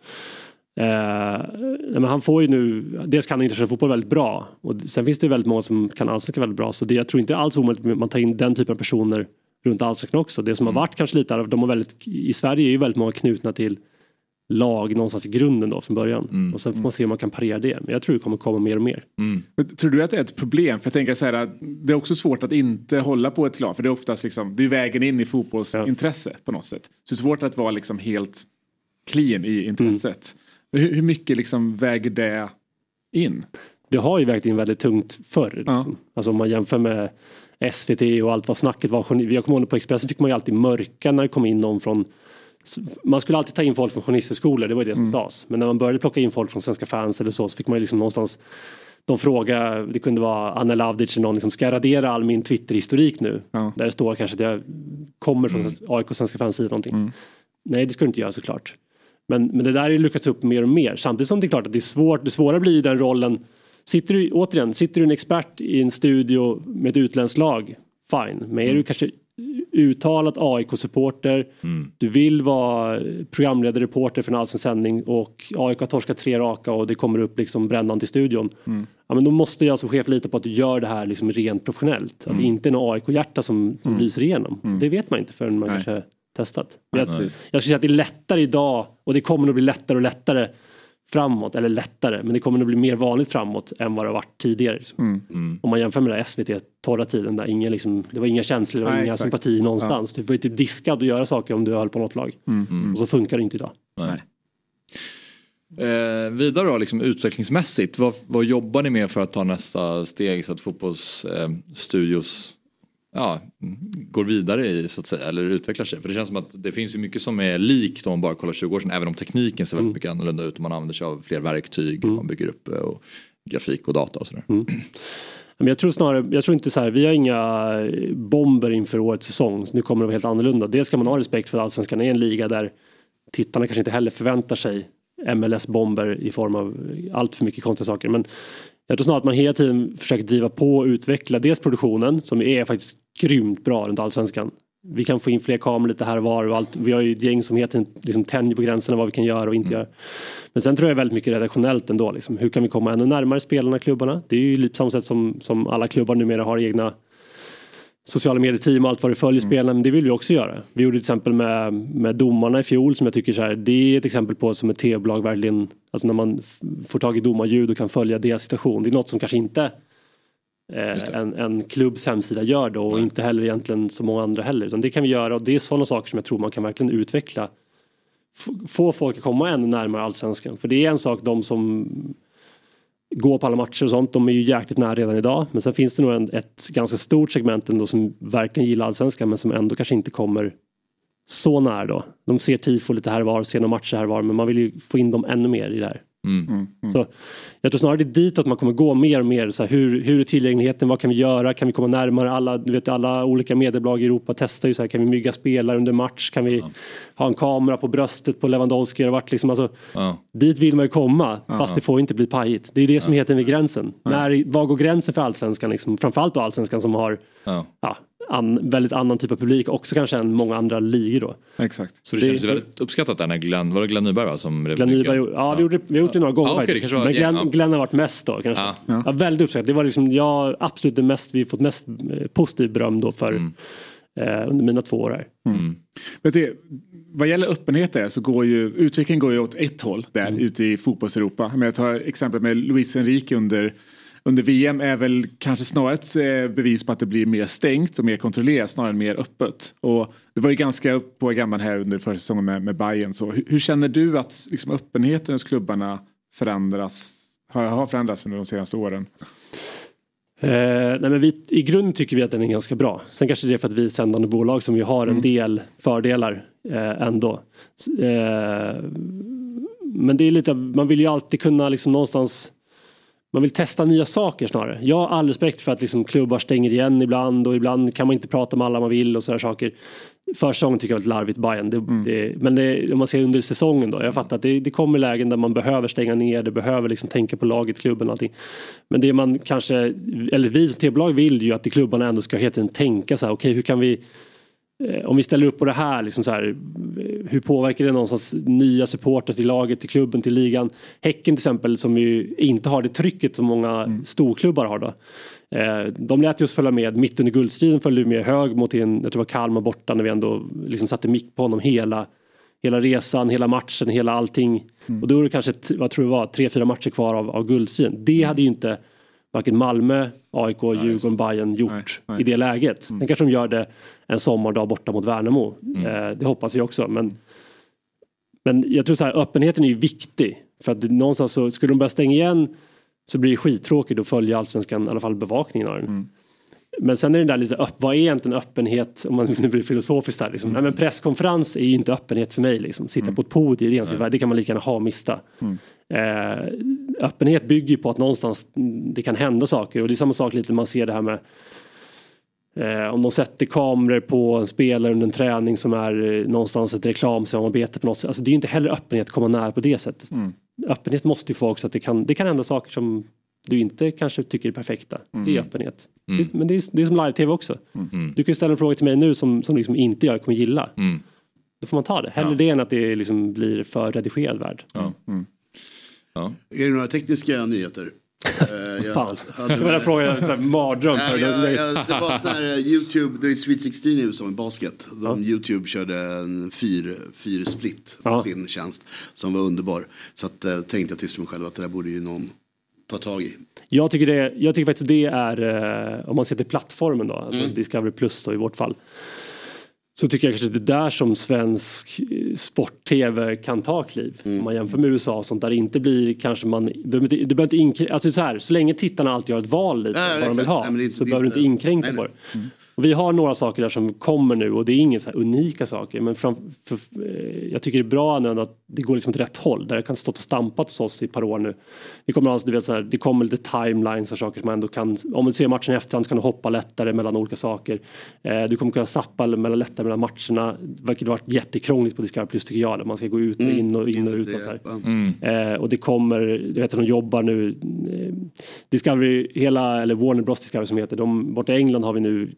Eh, men han får ju nu, dels kan han internationell fotboll väldigt bra och sen finns det ju väldigt många som kan allsvenskan väldigt bra så det, jag tror inte alls omöjligt att man tar in den typen av personer runt allsvenskan också. Det som har varit kanske lite, de har väldigt, i Sverige är ju väldigt många knutna till lag någonstans i grunden då från början och sen får man se om man kan parera det. Men jag tror det kommer komma mer och mer. Men Tror du att det är ett problem? För jag tänker så här att det är också svårt att inte hålla på ett lag. För det är oftast liksom, det är vägen in i fotbollsintresse på något sätt. Så det är svårt att vara liksom helt clean i intresset. Men Hur, hur mycket liksom väger det in? det har ju vägt in väldigt tungt förr. Liksom. Alltså om man jämför med SVT och allt vad snacket var. Jag kommer ihåg på Expressen fick man ju alltid mörka när det kom in någon från man skulle alltid ta in folk från journalisthögskolor, det var det som sades. Men när man började plocka in folk från Svenska fans eller så, så fick man ju liksom någonstans de fråga, det kunde vara Anna Lavdic eller någon, liksom, ska jag radera all min Twitter-historik nu? Ja. Där det står kanske att jag kommer från AIK Svenska fans sida någonting. Nej, det ska du inte göra såklart. Men, men det där har ju lyckats upp mer och mer. Samtidigt som det är klart att det är svårt. Det svåra blir ju den rollen. Sitter du, återigen, sitter du en expert i en studio med ett utländskt lag, fine. Men är du kanske uttalat AIK-supporter, du vill vara programledare, reporter för en allsvensk sändning och AIK har torskat tre raka och det kommer upp liksom brännan till studion. Ja, men då måste jag som chef lita på att du gör det här liksom rent professionellt. Att det inte är något AIK-hjärta som, som lyser igenom. Det vet man inte förrän man Nej. kanske testat. Jag, jag skulle säga att det är lättare idag och det kommer nog bli lättare och lättare framåt, eller lättare, men det kommer nog bli mer vanligt framåt än vad det har varit tidigare. liksom. Om man jämför med det SVT torra tiden där ingen liksom, det var inga känslor, det var Nej, inga exakt. sympati någonstans. Du var ju typ diskad att göra saker om du höll på något lag. Och så funkar det inte idag. Nej. Eh, vidare då, liksom utvecklingsmässigt, vad, vad jobbar ni med för att ta nästa steg så att fotbollsstudios eh, studios, ja, går vidare i så att säga, eller utvecklar sig? För det känns som att det finns ju mycket som är likt om man bara kollar 20 år sedan, även om tekniken ser väldigt mycket annorlunda ut och man använder sig av fler verktyg, man bygger upp eh, och grafik och data och sådär. Men jag tror snarare, jag tror inte så här, vi har inga bomber inför årets säsong. Så nu kommer det vara helt annorlunda. Dels ska man ha respekt för att Allsvenskan är en liga där tittarna kanske inte heller förväntar sig MLS-bomber i form av allt för mycket konstiga saker. Men jag tror snarare att man hela tiden försöker driva på och utveckla dels produktionen som är faktiskt grymt bra runt Allsvenskan. Vi kan få in fler kameror lite här och var och allt. Vi har ju ett gäng som heter liksom tänjer på gränserna vad vi kan göra och inte göra. Men sen tror jag väldigt mycket redaktionellt ändå. Liksom. Hur kan vi komma ännu närmare spelarna, klubbarna? Det är ju lite på samma sätt som, som alla klubbar numera har egna sociala medieteam och allt vad det följer spelarna. Men det vill vi också göra. Vi gjorde till exempel med, med domarna i fjol som jag tycker så här, det är ett exempel på som ett tv-bolag verkligen, alltså när man får tag i domarljud och kan följa deras situation. Det är något som kanske inte eh, en, en klubbs hemsida gör då och inte heller egentligen så många andra heller. Utan det kan vi göra och det är sådana saker som jag tror man kan verkligen utveckla. F- få folk att komma ännu närmare allsvenskan. För det är en sak de som gå på alla matcher och sånt, de är ju jäkligt nära redan idag. Men sen finns det nog en, ett ganska stort segment ändå som verkligen gillar allsvenskan men som ändå kanske inte kommer så nära då. De ser tifo lite här och var, ser några matcher här och var men man vill ju få in dem ännu mer i det här. Mm. Så jag tror snarare det är dit att man kommer gå mer och mer. Så här, hur, hur är tillgängligheten? Vad kan vi göra? Kan vi komma närmare? Alla, du vet, alla olika mediebolag i Europa testar ju så här, kan vi mygga spelare under match? Kan vi ha en kamera på bröstet på Lewandowski? Det har varit liksom, alltså, Ja. Dit vill man ju komma, fast det får inte bli pajigt. Det är det som heter vid gränsen. När, var går gränsen för allsvenskan? Liksom? Framförallt då allsvenskan som har Ja. Ja, an, väldigt annan typ av publik också kanske än många andra ligor då. Exakt. Så det, Det- kändes väldigt uppskattat där när Glenn, var det Glenn Nyberg va, som Glenn Nyberg, nyckeln? ja, vi, gjorde, vi har gjort det några gånger Ja, okej, det faktiskt. Men Glenn, ja. Glenn har varit mest då kanske. Ja. Ja. väldigt uppskattat. Det var liksom, jag absolut det mest, vi har fått mest eh, positiv beröm då för Mm. eh, under mina två år här. Vet du, vad gäller öppenhet där så går ju utvecklingen går ju åt ett håll där Mm. ute i fotbollseuropa. Men jag tar exempel med Luis Enrique under under VM är väl kanske snarare ett eh, bevis på att det blir mer stängt och mer kontrollerat snarare än mer öppet. Och det var ju ganska upp på agendan här under förra säsongen med, med Bayern. Så hur, hur känner du att liksom, öppenheten hos klubbarna förändras, har, har förändrats under de senaste åren? Eh, nej men vi, I grunden tycker vi att den är ganska bra. Sen kanske det är för att vi är sändande bolag som ju har en del fördelar eh, ändå. Eh, men det är lite, man vill ju alltid kunna liksom någonstans man vill testa nya saker snarare. Jag har all respekt för att liksom klubbar stänger igen ibland och ibland kan man inte prata med alla man vill och sådana saker. Försäsongen tycker jag var lite larvigt Bayern. Det, det, men det, om man ser under säsongen då. Jag fattar att det, kommer lägen där man behöver stänga ner. Det behöver liksom tänka på laget, klubben och allting. Men det man kanske, eller vi som tv-bolag vill ju att klubbarna ändå ska hela tiden tänka så här. Okej hur kan vi om vi ställer upp på det här, liksom så här, eh, hur påverkar det någonstans nya supportrar till laget, till klubben, till ligan? Häcken till exempel som ju inte har det trycket som många storklubbar har då. Eh, de lät oss följa med, mitt under guldstriden följde vi med hög mot en, jag tror det var Kalmar borta när vi ändå liksom satte mick på honom hela Hela resan, hela matchen, hela allting. Och då är det kanske, ett- vad tror du det var, tre, fyra matcher kvar av, av guldstriden. Det hade ju inte varken Malmö, AIK, Djurgården, Bayern gjort Nej, nej. i det läget. Sen kanske de gör det en sommardag borta mot Värnamo. Eh, det hoppas jag också. Men, men jag tror så här, öppenheten är ju viktig. För att någonstans så, skulle de börja stänga igen så blir det skittråkigt att följa allsvenskan, i alla fall bevakningen av den. Men sen är det där lite, öpp, vad är egentligen öppenhet, om man nu blir filosofiskt här. Liksom. Nej, men presskonferens är ju inte öppenhet för mig. Liksom. Sitta på ett podium, det, det kan man lika gärna ha och mista. Eh, öppenhet bygger ju på att någonstans mm, det kan hända saker och det är samma sak lite man ser det här med Eh, om de sätter kameror på en spelare under en träning som är eh, någonstans ett reklamsamarbete på något sätt. Alltså det är ju inte heller öppenhet att komma nära på det sättet. Öppenhet måste ju få också att det kan, det kan hända saker som du inte kanske tycker är perfekta. Det är öppenhet. Det, men det är, det är som live-tv också. Du kan ju ställa en fråga till mig nu som, som liksom inte jag kommer gilla. Mm. Då får man ta det. Hellre det än att det liksom blir för redigerad värld. Ja. Ja. Är det några tekniska nyheter? Eh, jag Fan. hade- Det var jag hade en mardröm jag, jag, det var sån här eh, YouTube, det är Sweet 16 nu som i basket. De, YouTube körde en fyr, fyr split på Ja. sin tjänst som var underbar. Så att, eh, tänkte jag tyst för mig själv att det där borde ju någon ta tag i. Jag tycker, det, jag tycker faktiskt det är, eh, om man ser till plattformen då, alltså Mm. Discovery Plus då i vårt fall. Så tycker jag kanske det är där som svensk eh, sport-tv kan ta kliv. Mm. Om man jämför med USA och sånt där det inte blir kanske man, det behöver inte, inkr- alltså så här, så länge tittarna alltid gör ett val lite Nej, vad de vill ha Nej, det så det behöver du inte- inkräkta nej, på det. Och vi har några saker där som kommer nu och det är inga så här unika saker men fram, för, eh, jag tycker det är bra nu att det går liksom åt rätt håll där det kan stått och stampat hos oss i ett par år nu. Det kommer, alltså, du vet, så här, det kommer lite timelines och saker som man ändå kan, om du ser matchen i efterhand så kan du hoppa lättare mellan olika saker. Eh, du kommer kunna zappa mellan, lättare mellan matcherna, vilket har varit jättekrångligt på Discovery Plus tycker jag, där man ska gå ut och in och in och ut. Och så här. Ja. Eh, och det kommer, du vet att de jobbar nu, eh, Discovery, hela, eller Warner Bros Discovery som heter, de, borta i England har vi nu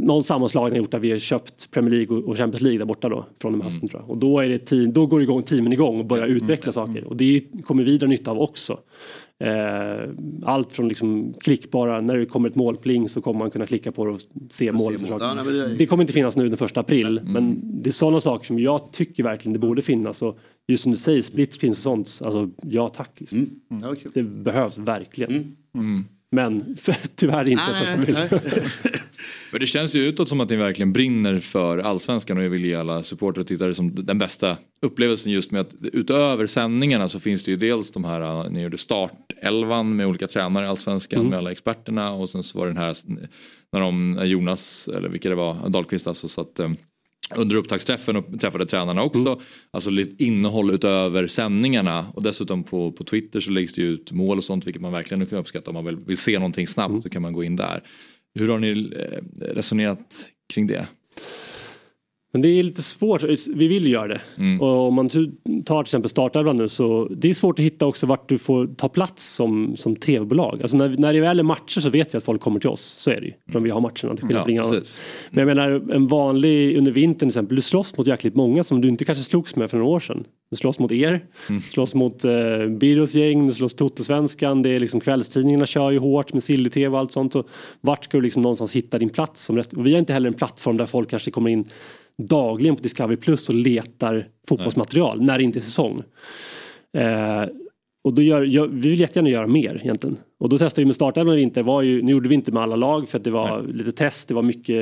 någon sammanslagning har gjort där vi har köpt Premier League och- Champions League där borta då från och med hösten tror jag. Och då är det team, då går igång, teamen igång och börjar utveckla saker och det kommer vi dra nytta av också. Eh, allt från liksom klickbara, när det kommer ett målpling så kommer man kunna klicka på det och se målet. och mål. Ja, det- Det kommer inte finnas nu den första april men det är sådana saker som jag tycker verkligen det borde finnas och just som du säger split och sånt, alltså ja tack. Liksom. Mm. Det behövs verkligen. Mm. Men tyvärr inte Nej. För det känns ju utåt som att ni verkligen brinner för allsvenskan och jag vill ge alla supportrar och tittare som den bästa upplevelsen just med att utöver sändningarna så finns det ju dels de här, uh, ni gjorde startelvan med olika tränare i allsvenskan med alla experterna och sen så var det den här när de, när Jonas eller vilka det var, Dahlqvist alltså så att um, under upptaktsträffen och träffade tränarna också. Mm. Alltså lite innehåll utöver sändningarna. Och dessutom på, på Twitter så läggs det ut mål och sånt vilket man verkligen kan uppskatta. Om man vill, vill se någonting snabbt Mm. så kan man gå in där. Hur har ni eh, resonerat kring det? Men det är lite svårt, vi vill göra det. Mm. Och om man tar till exempel startelvan nu så det är svårt att hitta också vart du får ta plats som, som tv-bolag. Alltså när, när det väl är matcher så vet vi att folk kommer till oss, så är det ju. För vi har matcherna till skillnad Ja. Men jag menar en vanlig under vintern till exempel, du slåss mot jäkligt många som du inte kanske slogs med för några år sedan. Du slåss mot er, Mm. slåss mot eh, Birros gäng, du slåss Toto-svenskan, det är liksom kvällstidningarna kör ju hårt med Silly-TV och allt sånt. Så vart ska du liksom någonstans hitta din plats? Som rätt? Och vi har inte heller en plattform där folk kanske kommer in dagligen på Discovery Plus och letar fotbollsmaterial när det inte är säsong. Eh, och då gör, gör, vi vill jättegärna göra mer egentligen. Och då testade vi med startelvan i vinter. Var ju, nu gjorde vi inte med alla lag för att det var lite test. Det var mycket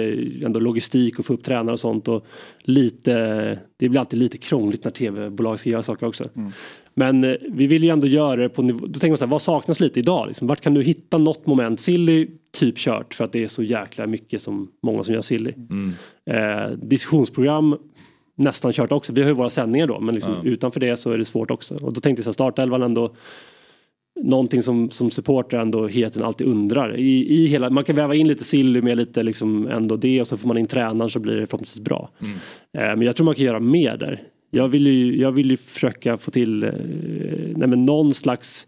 ändå logistik och få upp tränare och sånt. Och lite, det blir alltid lite krångligt när tv-bolag ska göra saker också. Men eh, vi vill ju ändå göra det på nivå. Då tänker man så här, vad saknas lite idag? Liksom? Vart kan du hitta något moment? Silly, typ kört för att det är så jäkla mycket som många som gör Silly. Eh, diskussionsprogram nästan kört också. Vi har ju våra sändningar då men liksom utanför det så är det svårt också. Och då tänkte jag så här, startelvan ändå någonting som, som supporter ändå hela tiden alltid undrar. I, i hela, man kan väva in lite silly med lite liksom ändå det och så får man in tränaren så blir det förhoppningsvis bra. Mm. Eh, men jag tror man kan göra mer där. Jag vill ju, jag vill ju försöka få till eh, nej men någon slags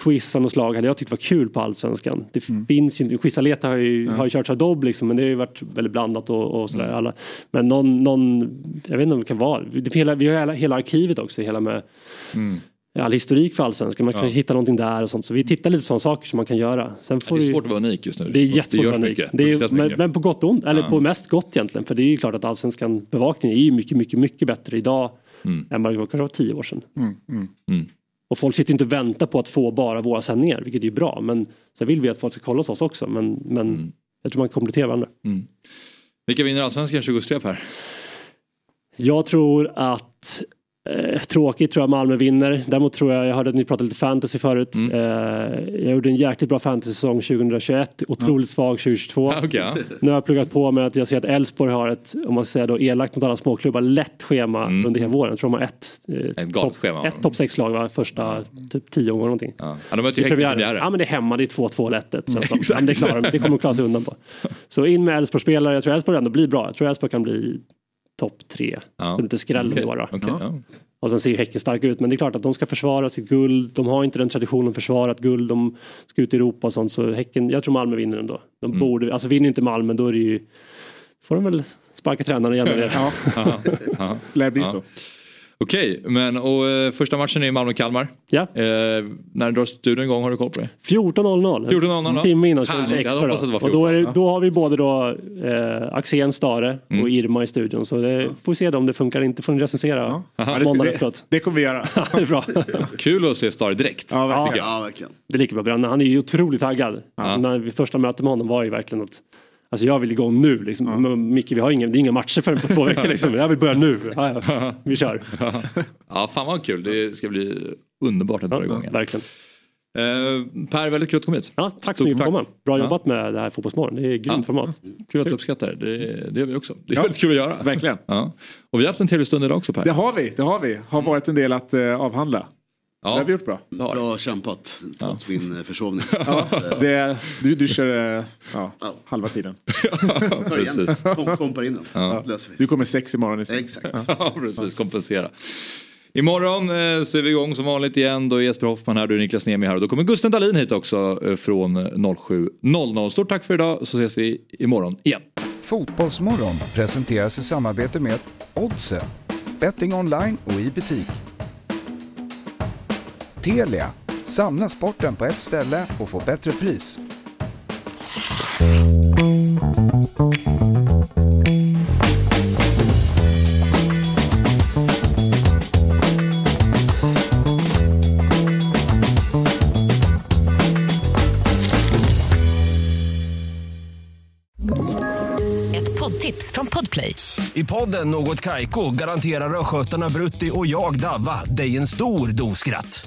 quiz av något slag hade jag tyckt var kul på Allsvenskan. Det finns ju inte, Quizaleta har ju, har ju kört Adobe liksom men det har ju varit väldigt blandat och, och sådär. Alla. Men någon, någon, jag vet inte om det kan vara, det, hela, vi har hela, hela arkivet också, hela med all historik för Allsvenskan. Man kan hitta någonting där och sånt. Så vi tittar lite på sådana saker som man kan göra. Sen Det får är vi- svårt att vara unik just nu. det är jättesvårt att vara unik. Det är, men, mycket. men på gott och ont, eller på mest gott egentligen. För det är ju klart att allsvenskan bevakningen är ju mycket, mycket, mycket bättre idag Mm. än vad det var kanske var tio år sedan. Mm. Och folk sitter inte och väntar på att få bara våra sändningar, vilket är bra. Men sen vill vi att folk ska kolla hos oss också. Men, men Mm. jag tror man kompletterar varandra. Vilka vinner allsvenskan 2023 Per? Jag tror att Eh, tråkigt tror jag Malmö vinner. Däremot tror jag, jag hörde att ni pratade lite fantasy förut. Mm. Eh, jag gjorde en jäkligt bra fantasy-säsong 2021. Otroligt svag 2022. Okej, ja. Nu har jag pluggat på med att jag ser att Elfsborg har ett, om man säger då elakt mot alla småklubbar, lätt schema under hela våren. Jag tror de har ett, eh, Mm. Ett schema. ett topp 6-lag va? första typ 10 omgångar någonting. Ja. Ja, de möter ju premiären. Ja men det är hemma, det är 2-2 lätt exakt. Men det, klarar, de. det kommer de klara sig undan på. Så in med Elfsborg-spelare, jag tror Elfsborg ändå blir bra. Jag tror Elfsborg kan bli topp 3. Ja. Så lite skräll Okej, då. okej, ja. Och sen ser ju Häcken starka ut men det är klart att de ska försvara sitt guld. De har inte den traditionen försvarat guld. De ska ut i Europa och sånt så Häcken, jag tror Malmö vinner ändå. De Mm. borde, alltså vinner inte Malmö då är det ju, får de väl sparka tränaren igen. eller? Ja, lär bli Ja. så. Okej, men och, eh, första matchen är Malmö-Kalmar. Ja, Eh, när drar studion igång? Har du koll på det? 14.00. 14.00. En timme innan kör lite extra. det Då. var Och då, är det, 14. då har vi både då eh, Axén Stare Mm. och Irma i studion. Så det får vi se då om det funkar. Inte får ni recensera Ja, det, måndag det, efteråt. det kommer vi göra. det är bra. Kul att se Stare direkt. Ja, verkligen. Ja, verkligen. Det är lika bra. Han är ju otroligt taggad. Alltså, när vi första mötet med honom var ju verkligen att Alltså jag vill igång nu liksom. Men Micke vi har inga, det är inga matcher förrän på två veckor liksom. Jag vill börja nu. Ja, ja. Vi kör. Ja, fan vad kul. Det ska bli underbart att dra igång igen. Verkligen. Eh, per, väldigt kul att du kom hit. Ja, tack så mycket för komma. Bra Ja. jobbat med det här fotbollsmorgon. Det är grymt Ja. format. Kul att du uppskattar det. det. Det gör vi också. Det är väldigt kul att göra. Verkligen. Ja. Och vi har haft en trevlig stund idag också Per. Det har vi, det har vi. Har varit en del att eh, avhandla. Det har Ja. vi gjort bra. Bra kämpat trots min eh, försovning. Det, du, du kör eh, ja, Ja. halva tiden. Tar igen. Precis. Kom, kompar in den. Du kommer sex imorgon istället. Exakt. Ja, precis. Kompensera. Imorgon eh, så är vi igång som vanligt igen. Då är Jesper Hoffman här, då är Niklas Niemi här och då kommer Gusten Dahlin hit också från 07.00. Stort tack för idag så ses vi imorgon igen. Fotbollsmorgon presenteras i samarbete med Oddset, betting online och i butik. Telia, samla sporten på ett ställe och få bättre pris. Ett poddtips från Podplay. I podden Något Kaiko garanterar östgötarna Brutti och jag, Davva, dig en stor dos skratt.